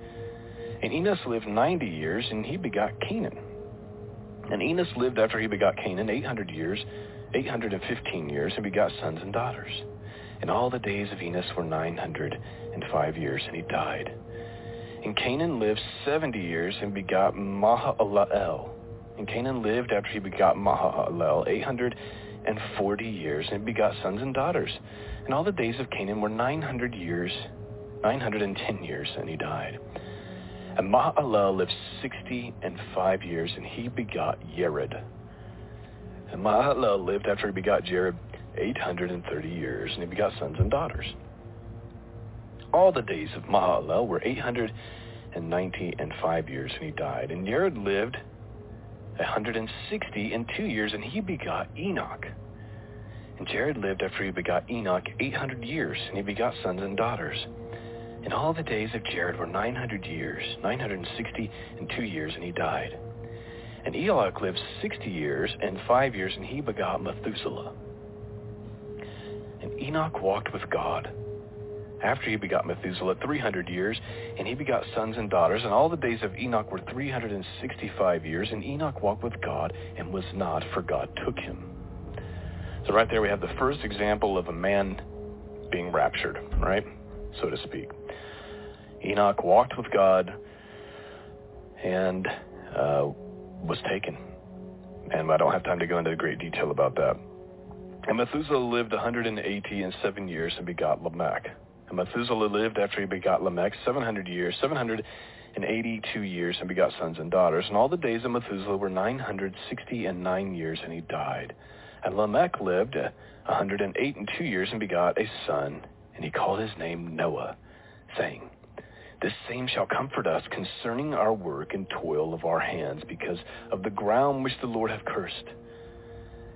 And Enos lived 90 years, and he begot Cainan. And Enos lived after he begot Cainan 800 years, 815 years, and begot sons and daughters. And all the days of Enos were 905 years, and he died. And Cainan lived 70 years and begot Mahalalel. And Cainan lived after he begot Mahalalel 840 years and begot sons and daughters. And all the days of Cainan were 900 years, 910 years, and he died. And Mahalalel lived 60 and 5 years, and he begot Yered. And Mahalalel lived after he begot Jared 830 years, and he begot sons and daughters. All the days of Mahalalel were 890 and five years, and he died. And Jared lived 160 and two years, and he begot Enoch. And Jared lived after he begot Enoch 800 years, and he begot sons and daughters. And all the days of Jared were 900 years, 960 and two years, and he died. And Enoch lived 60 years and five years, and he begot Methuselah. And Enoch walked with God after he begot Methuselah 300 years, and he begot sons and daughters, and all the days of Enoch were 365 years, and Enoch walked with God and was not, for God took him. So right there we have the first example of a man being raptured, right? So to speak. Enoch walked with God and uh, was taken. And I don't have time to go into great detail about that. And Methuselah lived 180 and seven years and begot Lamech. And Methuselah lived after he begot Lamech 700 years, 782 years, and begot sons and daughters. And all the days of Methuselah were 960 and nine years, and he died. And Lamech lived 108 and two years and begot a son, and he called his name Noah, saying, This same shall comfort us concerning our work and toil of our hands, because of the ground which the Lord hath cursed.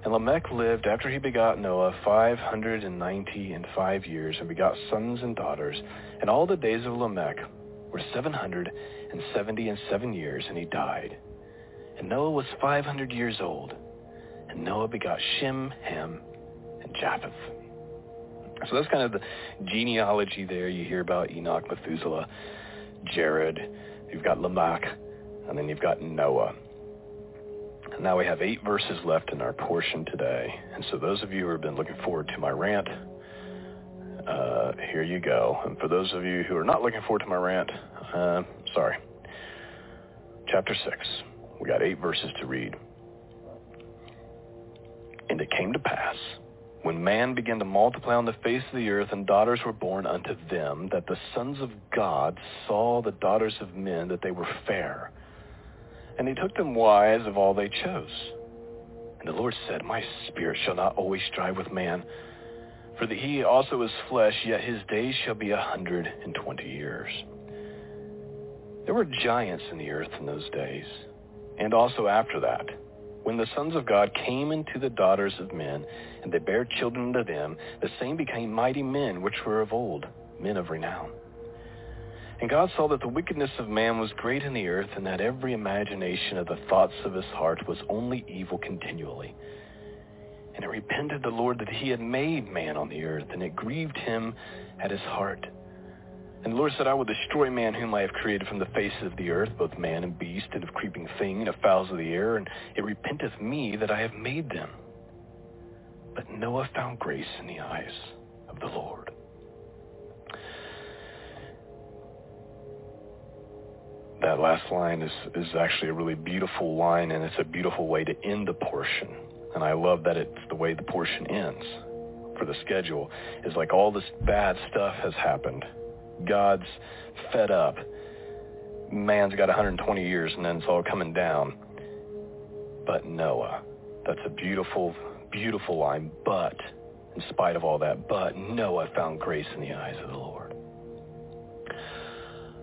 And Lamech lived after he begot Noah five hundred and ninety and five years, and begot sons and daughters. And all the days of Lamech were seven hundred and seventy and seven years, and he died. And Noah was five hundred years old. And Noah begot Shem, Ham, and Japheth. So that's kind of the genealogy there. You hear about Enoch, Methuselah, Jared. You've got Lamech, and then you've got Noah. Now we have eight verses left in our portion today. And so those of you who have been looking forward to my rant, uh, here you go. And for those of you who are not looking forward to my rant, uh, sorry. Chapter 6. We got eight verses to read. And it came to pass, when man began to multiply on the face of the earth, and daughters were born unto them, that the sons of God saw the daughters of men, that they were fair and he took them wives of all they chose. And the Lord said, My spirit shall not always strive with man, for that he also is flesh, yet his days shall be a hundred and twenty years. There were giants in the earth in those days, and also after that, when the sons of God came into the daughters of men, and they bare children to them, the same became mighty men which were of old, men of renown. And God saw that the wickedness of man was great in the earth, and that every imagination of the thoughts of his heart was only evil continually. And it repented the Lord that he had made man on the earth, and it grieved him at his heart. And the Lord said, I will destroy man whom I have created from the face of the earth, both man and beast, and of creeping thing, and of fowls of the air, and it repenteth me that I have made them. But Noah found grace in the eyes of the Lord. That last line is, is actually a really beautiful line, and it's a beautiful way to end the portion. And I love that it's the way the portion ends for the schedule. Is like all this bad stuff has happened. God's fed up. Man's got 120 years, and then it's all coming down. But Noah, that's a beautiful, beautiful line. But, in spite of all that, but Noah found grace in the eyes of the Lord.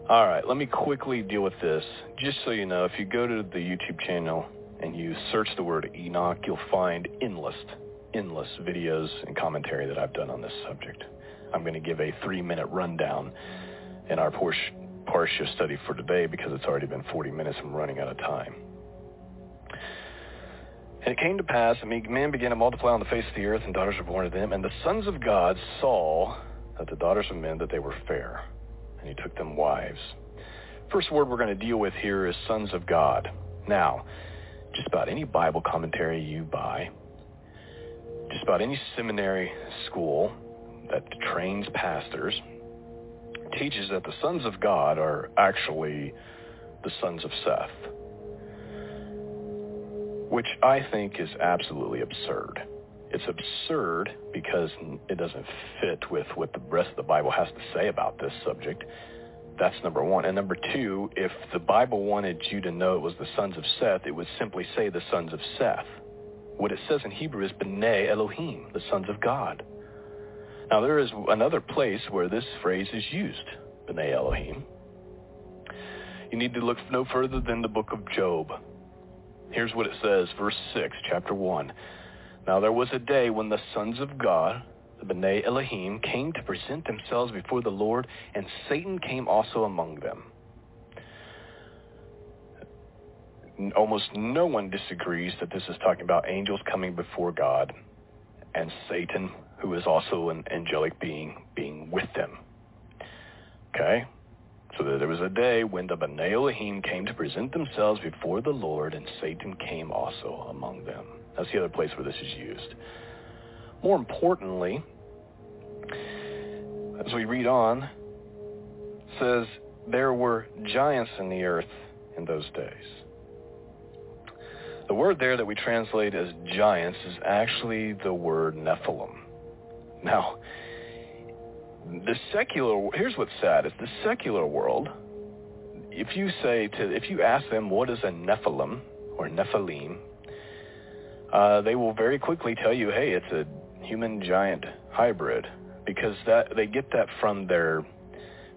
All right, let me quickly deal with this. Just so you know, if you go to the YouTube channel and you search the word Enoch, you'll find endless, endless videos and commentary that I've done on this subject. I'm going to give a three-minute rundown in our Parsha study for today because it's already been 40 minutes and I'm running out of time. And it came to pass, and men began to multiply on the face of the earth, and daughters were born to them. And the sons of God saw that the daughters of men, that they were fair and he took them wives. First word we're going to deal with here is sons of God. Now, just about any Bible commentary you buy, just about any seminary school that trains pastors teaches that the sons of God are actually the sons of Seth, which I think is absolutely absurd. It's absurd because it doesn't fit with what the rest of the Bible has to say about this subject. That's number one. And number two, if the Bible wanted you to know it was the sons of Seth, it would simply say the sons of Seth. What it says in Hebrew is B'nai Elohim, the sons of God. Now there is another place where this phrase is used, B'nai Elohim. You need to look no further than the book of Job. Here's what it says, verse 6, chapter 1. Now there was a day when the sons of God, the B'nai Elohim, came to present themselves before the Lord, and Satan came also among them. Almost no one disagrees that this is talking about angels coming before God and Satan, who is also an angelic being, being with them. Okay? So there was a day when the B'nai Elohim came to present themselves before the Lord, and Satan came also among them. That's the other place where this is used. More importantly, as we read on, says there were giants in the earth in those days. The word there that we translate as giants is actually the word Nephilim. Now, the secular here's what's sad is the secular world if you say to if you ask them what is a nephilim or nephilim uh, they will very quickly tell you hey it's a human giant hybrid because that they get that from their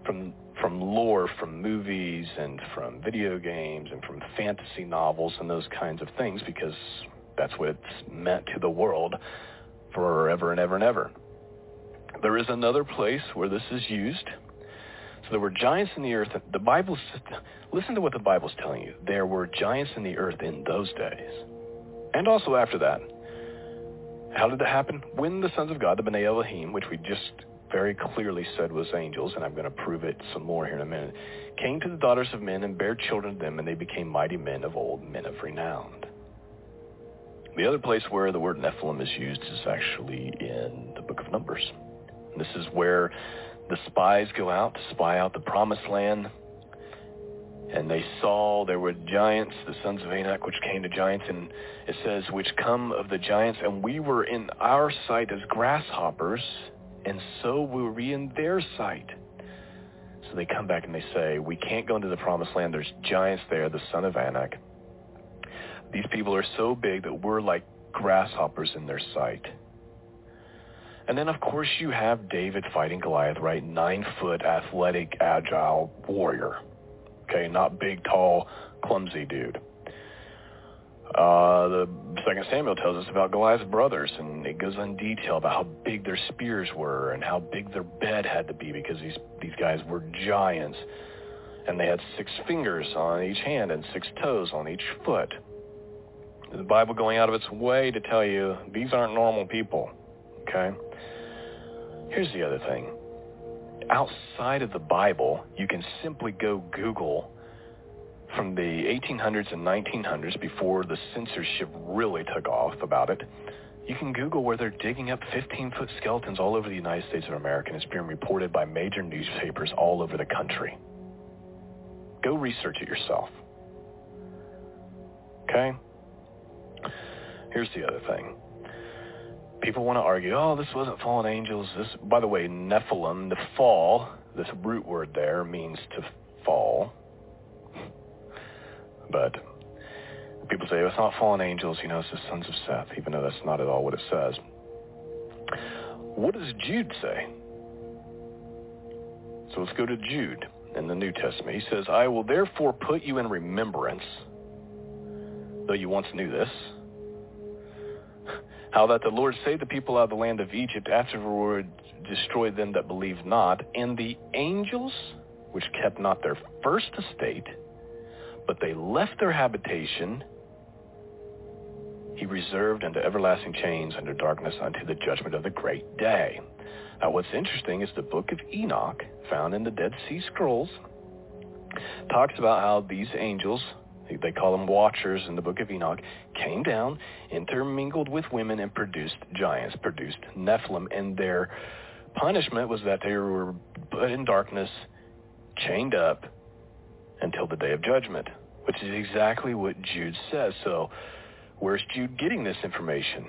from from lore from movies and from video games and from fantasy novels and those kinds of things because that's what it's meant to the world forever and ever and ever there is another place where this is used. So there were giants in the earth. The Bible, listen to what the Bible's telling you. There were giants in the earth in those days. And also after that. How did that happen? When the sons of God, the B'nai Elohim, which we just very clearly said was angels, and I'm going to prove it some more here in a minute, came to the daughters of men and bare children to them, and they became mighty men of old, men of renown. The other place where the word Nephilim is used is actually in the book of Numbers. This is where the spies go out to spy out the promised land. And they saw there were giants, the sons of Anak, which came to giants, and it says, which come of the giants, and we were in our sight as grasshoppers, and so were we in their sight. So they come back and they say, we can't go into the promised land. There's giants there, the son of Anak. These people are so big that we're like grasshoppers in their sight. And then, of course, you have David fighting Goliath, right? Nine-foot, athletic, agile warrior. Okay, not big, tall, clumsy dude. Uh, the Second Samuel tells us about Goliath's brothers, and it goes in detail about how big their spears were and how big their bed had to be because these these guys were giants, and they had six fingers on each hand and six toes on each foot. The Bible going out of its way to tell you these aren't normal people. Okay. Here's the other thing. Outside of the Bible, you can simply go Google from the 1800s and 1900s before the censorship really took off about it. You can Google where they're digging up 15-foot skeletons all over the United States of America, and it's being reported by major newspapers all over the country. Go research it yourself. Okay? Here's the other thing people want to argue, oh, this wasn't fallen angels. This, by the way, Nephilim, the fall, this root word there means to fall. But people say, oh, it's not fallen angels, you know, it's the sons of Seth, even though that's not at all what it says. What does Jude say? So let's go to Jude in the New Testament. He says, I will therefore put you in remembrance, though you once knew this, how that the Lord saved the people out of the land of Egypt, afterward destroyed them that believed not, and the angels which kept not their first estate, but they left their habitation, he reserved unto everlasting chains under darkness unto the judgment of the great day. Now what's interesting is the book of Enoch, found in the Dead Sea Scrolls, talks about how these angels they call them watchers in the book of Enoch, came down, intermingled with women, and produced giants, produced Nephilim. And their punishment was that they were put in darkness, chained up, until the day of judgment, which is exactly what Jude says. So where's Jude getting this information?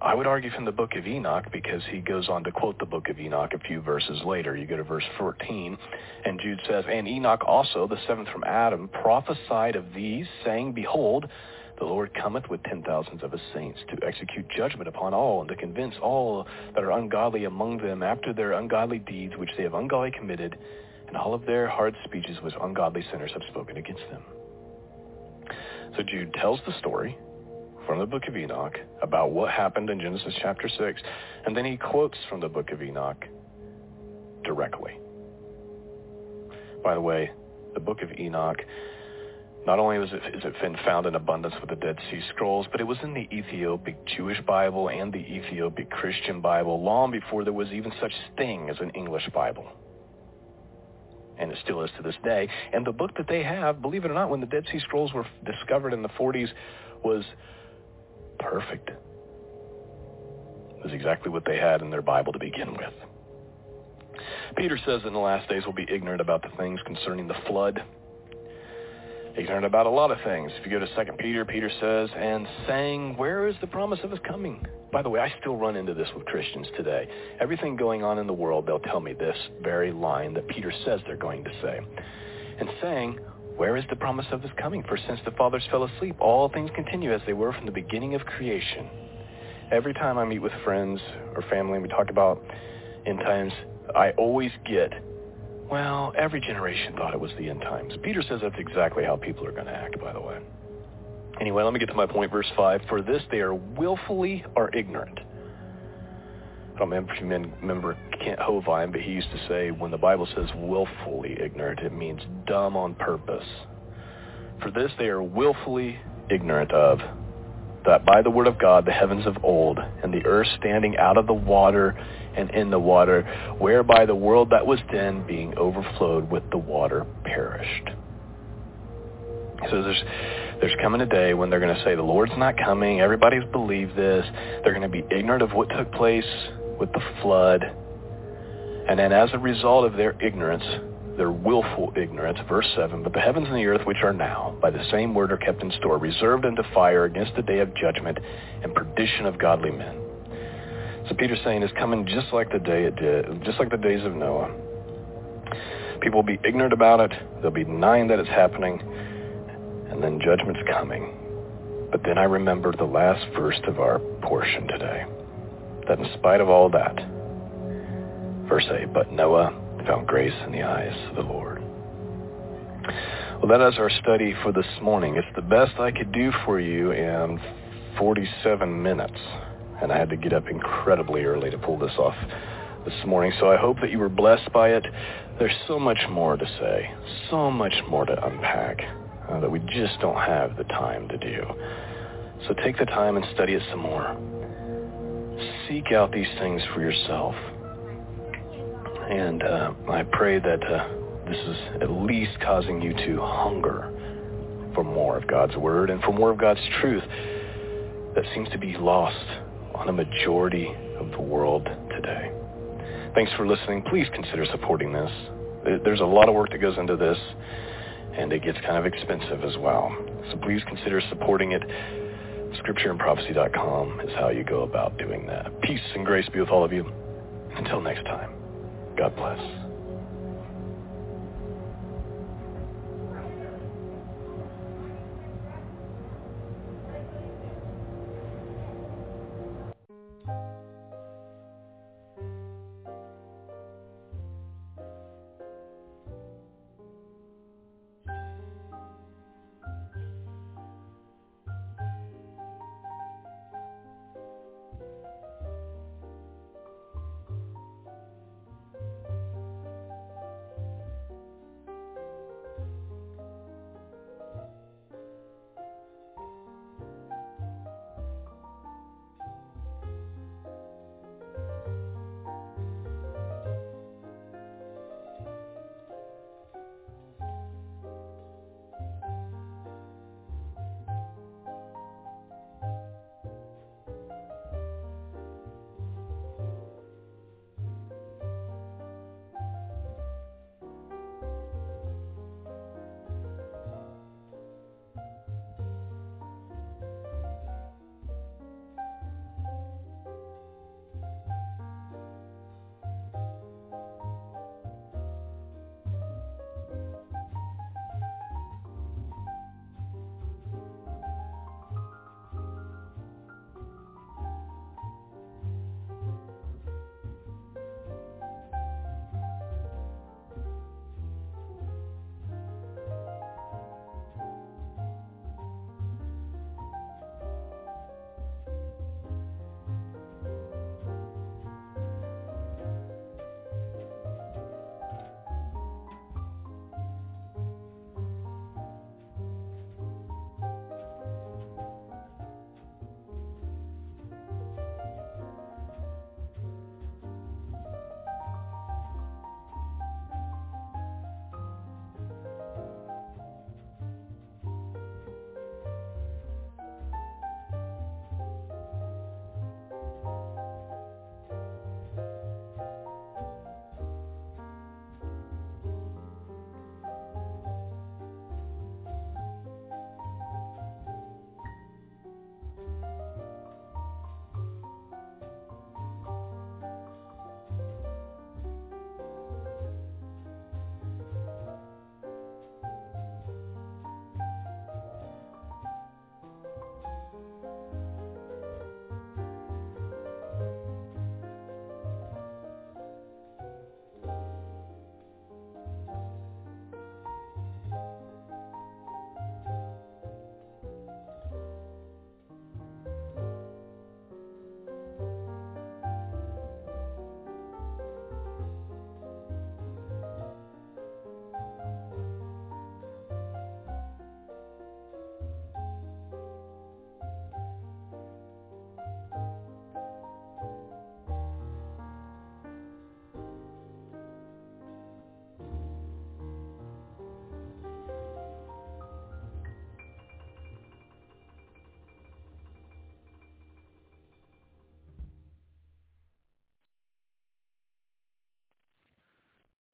I would argue from the book of Enoch because he goes on to quote the book of Enoch a few verses later. You go to verse 14, and Jude says, And Enoch also, the seventh from Adam, prophesied of these, saying, Behold, the Lord cometh with ten thousands of his saints to execute judgment upon all and to convince all that are ungodly among them after their ungodly deeds which they have ungodly committed and all of their hard speeches which ungodly sinners have spoken against them. So Jude tells the story from the book of Enoch about what happened in Genesis chapter 6, and then he quotes from the book of Enoch directly. By the way, the book of Enoch, not only was it, is it been found in abundance with the Dead Sea Scrolls, but it was in the Ethiopic Jewish Bible and the Ethiopic Christian Bible long before there was even such thing as an English Bible. and it still is to this day. And the book that they have, believe it or not, when the Dead Sea Scrolls were discovered in the 40s, was perfect. It was exactly what they had in their Bible to begin with. Peter says in the last days we'll be ignorant about the things concerning the flood. Ignorant about a lot of things. If you go to 2 Peter, Peter says, and saying, where is the promise of his coming? By the way, I still run into this with Christians today. Everything going on in the world, they'll tell me this very line that Peter says they're going to say. And saying, where is the promise of his coming? For since the fathers fell asleep, all things continue as they were from the beginning of creation. Every time I meet with friends or family and we talk about end times, I always get, well, every generation thought it was the end times. Peter says that's exactly how people are going to act, by the way. Anyway, let me get to my point. Verse 5. For this they are willfully or ignorant. I don't remember if you remember Kent Hovind, but he used to say when the Bible says willfully ignorant, it means dumb on purpose. For this they are willfully ignorant of that by the word of God the heavens of old and the earth standing out of the water and in the water, whereby the world that was then being overflowed with the water perished. So there's there's coming a day when they're going to say the Lord's not coming. Everybody's believed this. They're going to be ignorant of what took place with the flood. And then as a result of their ignorance, their willful ignorance, verse 7, but the heavens and the earth which are now, by the same word are kept in store, reserved unto fire against the day of judgment and perdition of godly men. So Peter's saying it's coming just like the day it did, just like the days of Noah. People will be ignorant about it. They'll be denying that it's happening and then judgment's coming. But then I remember the last verse of our portion today, that in spite of all that, verse 8, but Noah found grace in the eyes of the Lord. Well, that is our study for this morning. It's the best I could do for you in 47 minutes, and I had to get up incredibly early to pull this off this morning, so I hope that you were blessed by it. There's so much more to say, so much more to unpack uh, that we just don't have the time to do. So take the time and study it some more. Seek out these things for yourself. And uh, I pray that uh, this is at least causing you to hunger for more of God's word and for more of God's truth that seems to be lost on a majority of the world today. Thanks for listening. Please consider supporting this. There's a lot of work that goes into this and it gets kind of expensive as well. So please consider supporting it. Scriptureandprophecy.com is how you go about doing that. Peace and grace be with all of you. Until next time, God bless.